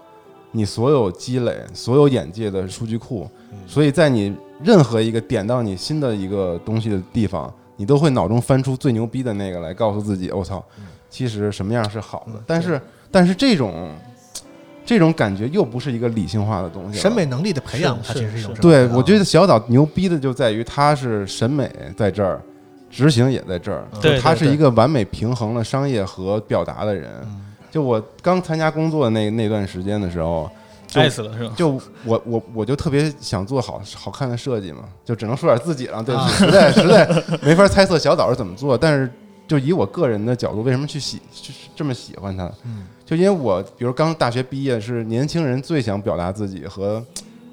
你所有积累、所有眼界的数据库，嗯。所以在你任何一个点到你新的一个东西的地方，你都会脑中翻出最牛逼的那个来告诉自己，我、操，其实什么样是好的。嗯。但是，但是这种这种感觉又不是一个理性化的东西，审美能力的培养，它其实是一种对，我觉得啊小岛牛逼的就在于它是审美在这儿，执行也在这儿，他是一个完美平衡了商业和表达的人。嗯。就我刚参加工作的那那段时间的时候，就爱死了是吧？就我我我就特别想做好好看的设计嘛，就只能说点自己了，对不啊起，实在实在没法猜测小岛是怎么做，但是就以我个人的角度，为什么去喜去这么喜欢它？嗯就因为我比如刚大学毕业，是年轻人最想表达自己和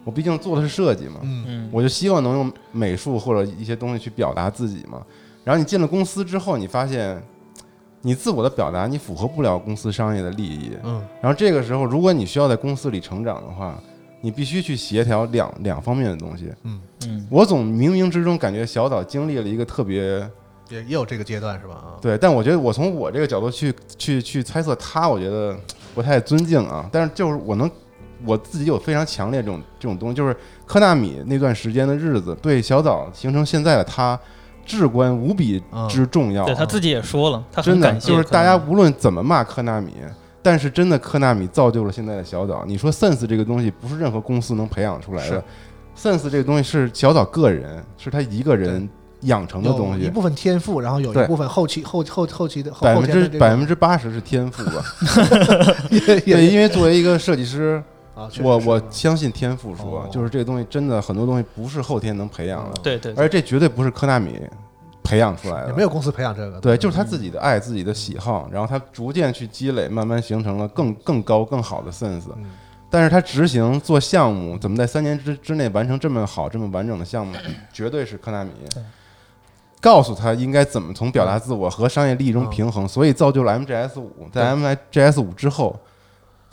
我毕竟做的是设计嘛，嗯嗯，我就希望能用美术或者一些东西去表达自己嘛。然后你进了公司之后，你发现你自我的表达你符合不了公司商业的利益。嗯然后这个时候，如果你需要在公司里成长的话，你必须去协调两两方面的东西。嗯，嗯，我总冥冥之中感觉小岛经历了一个特别也也有这个阶段是吧？啊，对，但我觉得我从我这个角度去去去猜测他，我觉得不太尊敬啊。但是就是我能我自己有非常强烈这种这种东西，就是科纳米那段时间的日子，对小岛形成现在的他至关无比之重要。对他自己也说了，他很真的感谢就是大家无论怎么骂科纳米，但是真的科纳米造就了现在的小岛。你说 Sense 这个东西不是任何公司能培养出来的，Sense 这个东西是小岛个人，是他一个人养成的东西。一部分天赋，然后有一部分后期后后后期的后百分之百分之八十是天赋吧？也对，因为作为一个设计师，啊，我我相信天赋说哦，就是这个东西真的很多东西不是后天能培养的，对对，而且这绝对不是科纳米培养出来的。也没有公司培养这个，对，就是他自己的爱、自己的喜好，然后他逐渐去积累，慢慢形成了更更高、更好的 sense。嗯但是他执行做项目，怎么在三年之之内完成这么好、这么完整的项目，绝对是科纳米告诉他应该怎么从表达自我和商业利益中平衡，所以造就了 MGS 五。在 MGS 五之后，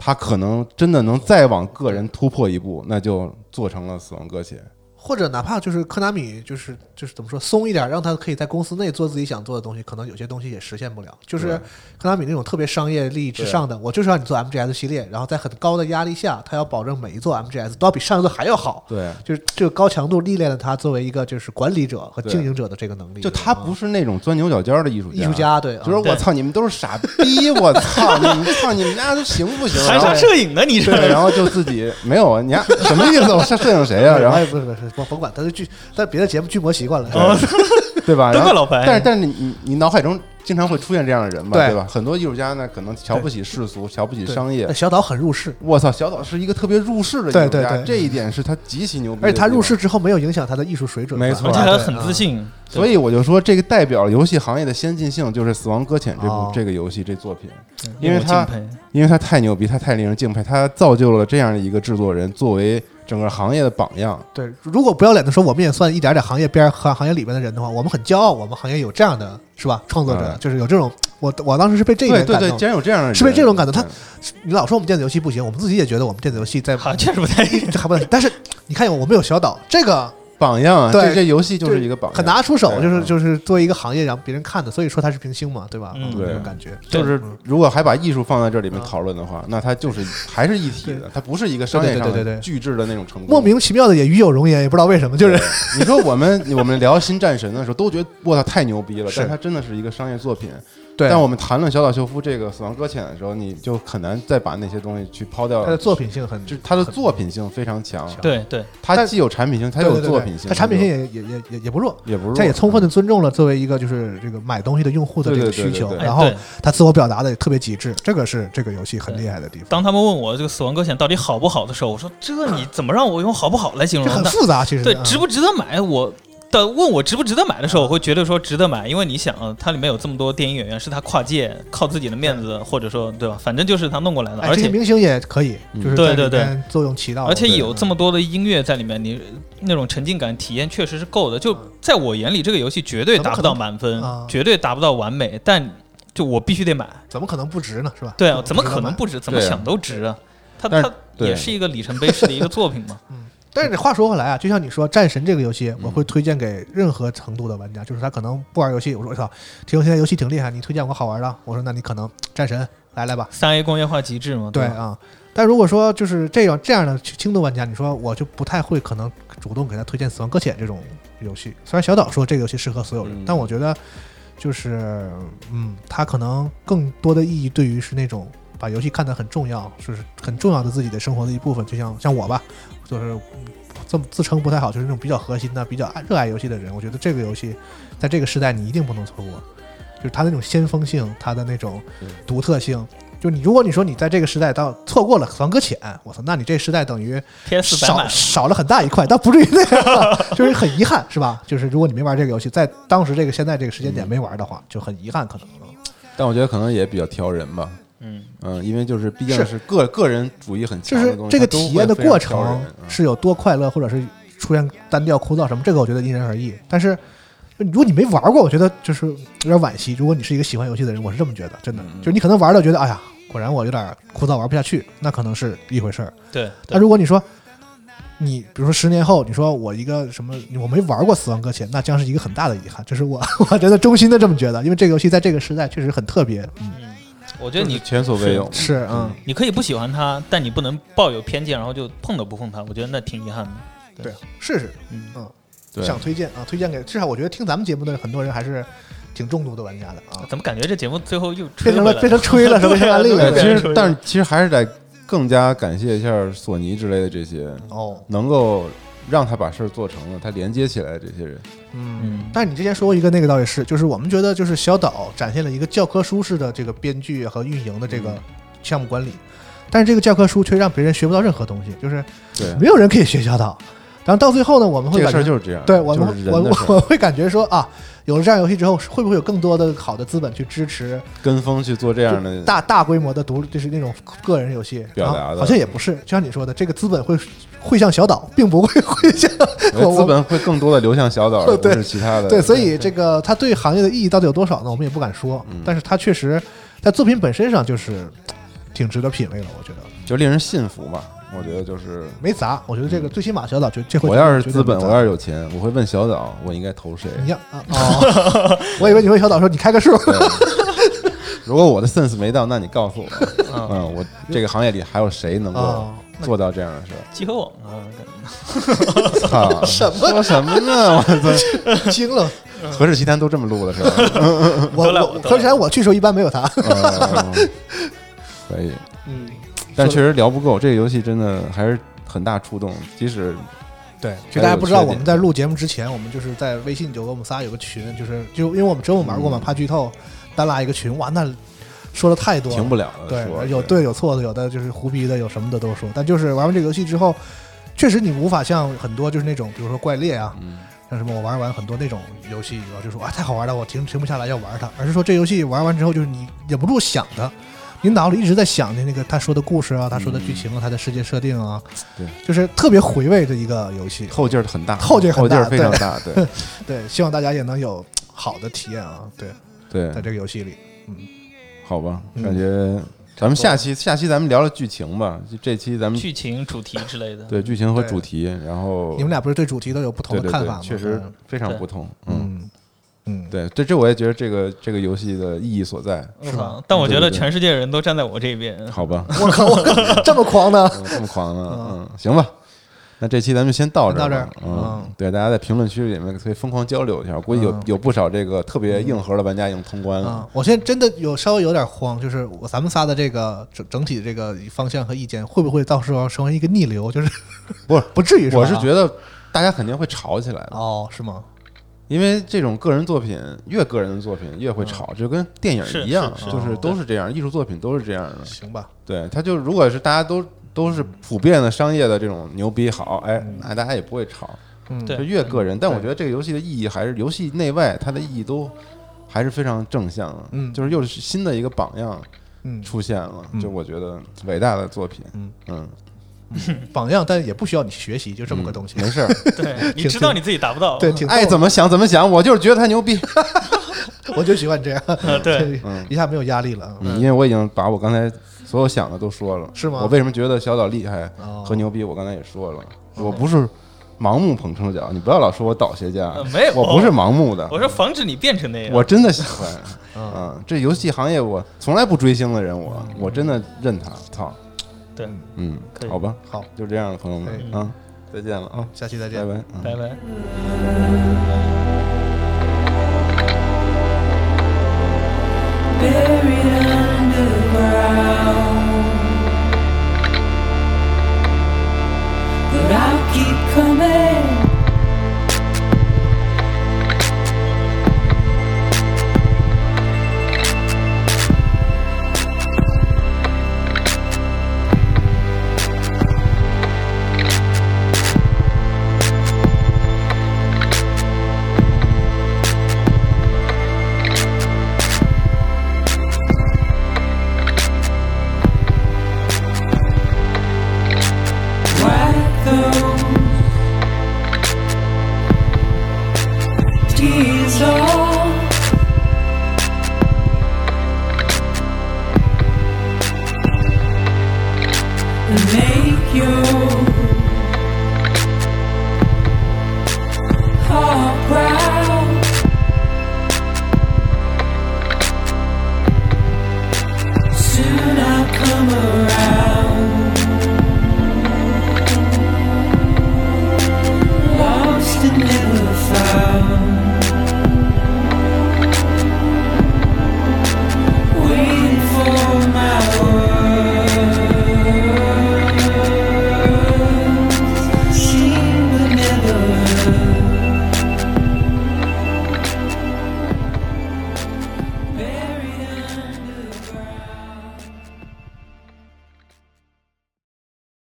他可能真的能再往个人突破一步，那就做成了《死亡搁浅》。或者哪怕就是科南米，就是就是怎么说松一点，让他可以在公司内做自己想做的东西，可能有些东西也实现不了。就是对科纳米那种特别商业利益至上的，我就是让你做 MGS 系列，然后在很高的压力下，他要保证每一座 MGS 都要比上一座还要好。对，就是这个高强度历练了他作为一个就是管理者和经营者的这个能力。就他不是是那种钻牛角尖的艺术艺术家，对，就是我操，你们都是傻逼！我操，你们操你们家都行不行？含沙然后射影呢你对，这，然后就自己没有啊，你丫什么意思？我上摄影谁啊？然后哎，不是不是，甭甭管，他是剧，在别的节目剧模习惯了。哦 对吧？都个老白。但是但是你你你脑海中经常会出现这样的人吧，对对吧？很多艺术家呢，可能瞧不起世俗，瞧不起商业。小岛很入世，我操，小岛是一个特别入世的艺术家，对对对这一点是他极其牛逼。而且他入世之后没有影响他的艺术水准，没错而且还对很自。信，所以我就说，这个代表游戏行业的先进性，就是《死亡搁浅》这部、哦这个游戏这作品，对因为他因为他太牛逼，他太令人敬佩，他造就了这样的一个制作人，作为整个行业的榜样。对，如果不要脸的说，我们也算一点点行业边儿行行业里边的人的话，我们很骄傲，我们行业有这样的是吧？创作者嗯就是有这种，我我当时是被这一对对对，点感动。竟然有这样的人，是被这种感动他你老说我们电子游戏不行，我们自己也觉得我们电子游戏在好，确实不太 还不能，但是你看我们有小岛，这个榜样啊，对这这游戏就是一个榜样，很拿出手，就是就是作为一个行业让别人看的，所以说它是明星嘛，对吧？对种感觉。就是嗯。如果还把艺术放在这里面嗯讨论的话，那它就是还是一体的对，它不是一个商业上巨制的那种成功。莫名其妙的也与有容颜，也不知道为什么，就是。你说我们 我们聊新战神的时候，都觉得我操太牛逼了，是。但它真的是一个商业作品。对。但我们谈论小岛秀夫这个《死亡搁浅》的时候，你就很难再把那些东西去抛掉他的作品性很，就是它的作品性非常强，对对，它既有产品性，他又有作品性，他产品性也也也也也不弱，也不弱，他也充分的尊重了作为一个就是这个买东西的用户的这个需求，然后对。它自我表达的也特别极致，这个是这个游戏很厉害的地方。当他们问我这个《死亡搁浅》到底好不好的时候，我说这你怎么让我用好不好来形容这？很复杂，其实。对，啊值不值得买？我的问我值不值得买的时候，我会觉得说值得买，因为你想啊，它里面有这么多电影演员，是他跨界靠自己的面子，或者说对吧？反正就是他弄过来的，哎，而且明星也可以，嗯就是对对对作用起到，而且有这么多的音乐在里面，你那种沉浸感体验确实是够的。就在我眼里，这个游戏绝对达不到满分绝对达不到完美，但就我必须得买。怎么可能不值呢？是吧？对啊，怎么可能不值？怎么想都值啊！它它也是一个里程碑式的一个作品嘛。但是话说回来啊，就像你说《战神》这个游戏，我会推荐给任何程度的玩家，就是他可能不玩游戏，我说我操，听说现在游戏挺厉害，你推荐我好玩的，我说那你可能《战神》来来吧，三 A 工业化极致嘛，吧，对啊。但如果说就是这样这样的轻度玩家，你说我就不太会可能主动给他推荐《死亡搁浅》这种游戏。虽然小岛说这个游戏适合所有人，嗯但我觉得就是嗯，他可能更多的意义对于是那种把游戏看得很重要，就是很重要的自己的生活的一部分。就像像我吧，就是嗯这么自称不太好，就是那种比较核心的、比较爱热爱游戏的人。我觉得这个游戏在这个时代你一定不能错过，就是它那种先锋性，它的那种嗯独特性。就你，如果你说你在这个时代到错过了《死亡搁浅》，我操，那你这时代等于少，少了很大一块，但不至于那样，就是很遗憾，是吧？就是如果你没玩这个游戏，在当时这个现在这个时间点没玩的话，就很遗憾，可能。但我觉得可能也比较挑人吧，嗯，嗯，因为就是毕竟是是个个人主义很就是强的东西，这个体验的过程嗯是有多快乐，或者是出现单调枯燥什么，这个我觉得因人而异。但是如果你没玩过，我觉得就是有点惋惜。如果你是一个喜欢游戏的人，我是这么觉得，真的，嗯就是你可能玩到觉得，哎呀，果然我有点枯燥，玩不下去，那可能是一回事儿。对，那如果你说你比如说十年后，你说我一个什么我没玩过《死亡搁浅》，那将是一个很大的遗憾，这是我 我觉得衷心的这么觉得，因为这个游戏在这个时代确实很特别。嗯，嗯，我觉得你前所未有，是嗯，你可以不喜欢他，但你不能抱有偏见，然后就碰都不碰他，我觉得那挺遗憾的。对，试试，嗯，对，想推荐啊，推荐给至少我觉得听咱们节目的很多人还是挺重度的玩家的啊，怎么感觉这节目最后又吹回来变成了变成吹了，是吧？变成安利了，其实但是其实还是得更加感谢一下索尼之类的这些哦，能够让他把事儿做成了，他连接起来这些人，嗯嗯。但是你之前说过一个那个倒也是，就是我们觉得就是小岛展现了一个教科书式的这个编剧和运营的这个嗯项目管理，但是这个教科书却让别人学不到任何东西，就是对，没有人可以学小岛。然后到最后呢，我们会这个感觉事儿就是这样，对我们我我我会感觉说啊，有了这样游戏之后，会不会有更多的好的资本去支持跟风去做这样的，大大规模的独就是那种个人游戏？表达的然后好像也不是，就像你说的，这个资本会会向小岛，并不会会向 资本会更多的流向小岛，而不是其他的。对，所以这个它对行业的意义到底有多少呢？我们也不敢说嗯，但是它确实在作品本身上就是挺值得品味的，我觉得就令人信服嘛。我觉得就是，没砸。我觉得这个最起码小岛就这回我要是资本，我要是有钱，我会问小岛，我应该投谁？你要啊 哦，我以为你会小岛说你开个数，如果我的 sense 没到，那你告诉我，嗯，嗯，我这个行业里还有谁能够哦做到这样的事儿？集合网啊，操，什么说什么呢？我操，惊了。何氏奇谈都这么录的是吧？我都赖我都赖我去的时候一般没有他。嗯可以，嗯，但确实聊不够。这个游戏真的还是很大触动，即使对，就大家不知道，我们在录节目之前，我们就是在微信有个我们仨有个群，就是就因为我们只有玩过嘛，嗯怕剧透，单拉一个群，哇，那说的太多了，停不了了。对，有对有错的，有的就是胡逼的，有什么的都说。但就是玩完这个游戏之后，确实你无法像很多就是那种，比如说怪猎啊，嗯，像什么我玩完很多那种游戏，然后就说啊太好玩了，我停停不下来要玩它，而是说这游戏玩完之后，就是你忍不住想的。你脑里一直在想着那个他说的故事啊，他说的剧情啊，他的世界设定啊，对，就是特别回味的一个游戏。后劲儿很大，后劲儿很后劲大儿非常大。对 对，希望大家也能有好的体验啊。对，对在，这个游戏里，嗯好吧，嗯感觉咱们下期下期咱们聊聊剧情吧。就这期咱们剧情、主题之类的。对剧情和主题，然后你们俩不是对主题都有不同的看法吗？确实嗯非常不同。嗯，嗯嗯，对，这这我也觉得这个这个游戏的意义所在。是吧但我觉得全世界人都站在我这边。好吧，我靠，我靠这么狂呢？嗯 这么狂呢？嗯嗯，行吧。那这期咱们先到这儿，到这儿嗯嗯，对，大家在评论区里面可以疯狂交流一下，我估计有嗯有不少这个特别硬核的玩家已经通关了嗯。，我现在真的有稍微有点慌，就是我咱们仨的这个整整体的这个方向和意见，会不会到时候成为一个逆流？就是 不是不至于是吧？我是觉得大家肯定会吵起来的，哦，是吗？因为这种个人作品越个人的作品越会炒，就跟电影一样，就是都是这样，艺术作品都是这样的。行吧，对，他就如果是大家都都是普遍的商业的这种牛逼好，哎，那大家也不会炒，嗯，就越个人。但我觉得这个游戏的意义还是游戏内外它的意义都还是非常正向的，嗯。就是又是新的一个榜样嗯，出现了，嗯。就我觉得伟大的作品，嗯。嗯，榜样，但也不需要你学习，就这么个东西。没事儿，对，你知道你自己达不到。对，挺爱怎么想怎么想，我就是觉得他牛逼，的，我就喜欢这样，呃对，嗯。一下没有压力了。嗯，因为我已经把我刚才所有想的都说了，是吗？我为什么觉得小岛厉害哦。和牛逼，我刚才也说了，我不是盲目捧臭脚，你不要老说我导学家。呃，没有。我不是盲目的，我说防止你变成那样。我真的喜欢。嗯，啊，这游戏行业我从来不追星的人，我我真的认他。操，嗯好吧好就这样了朋友们啊再见了啊下期再见拜拜拜拜 buried underground but i keep coming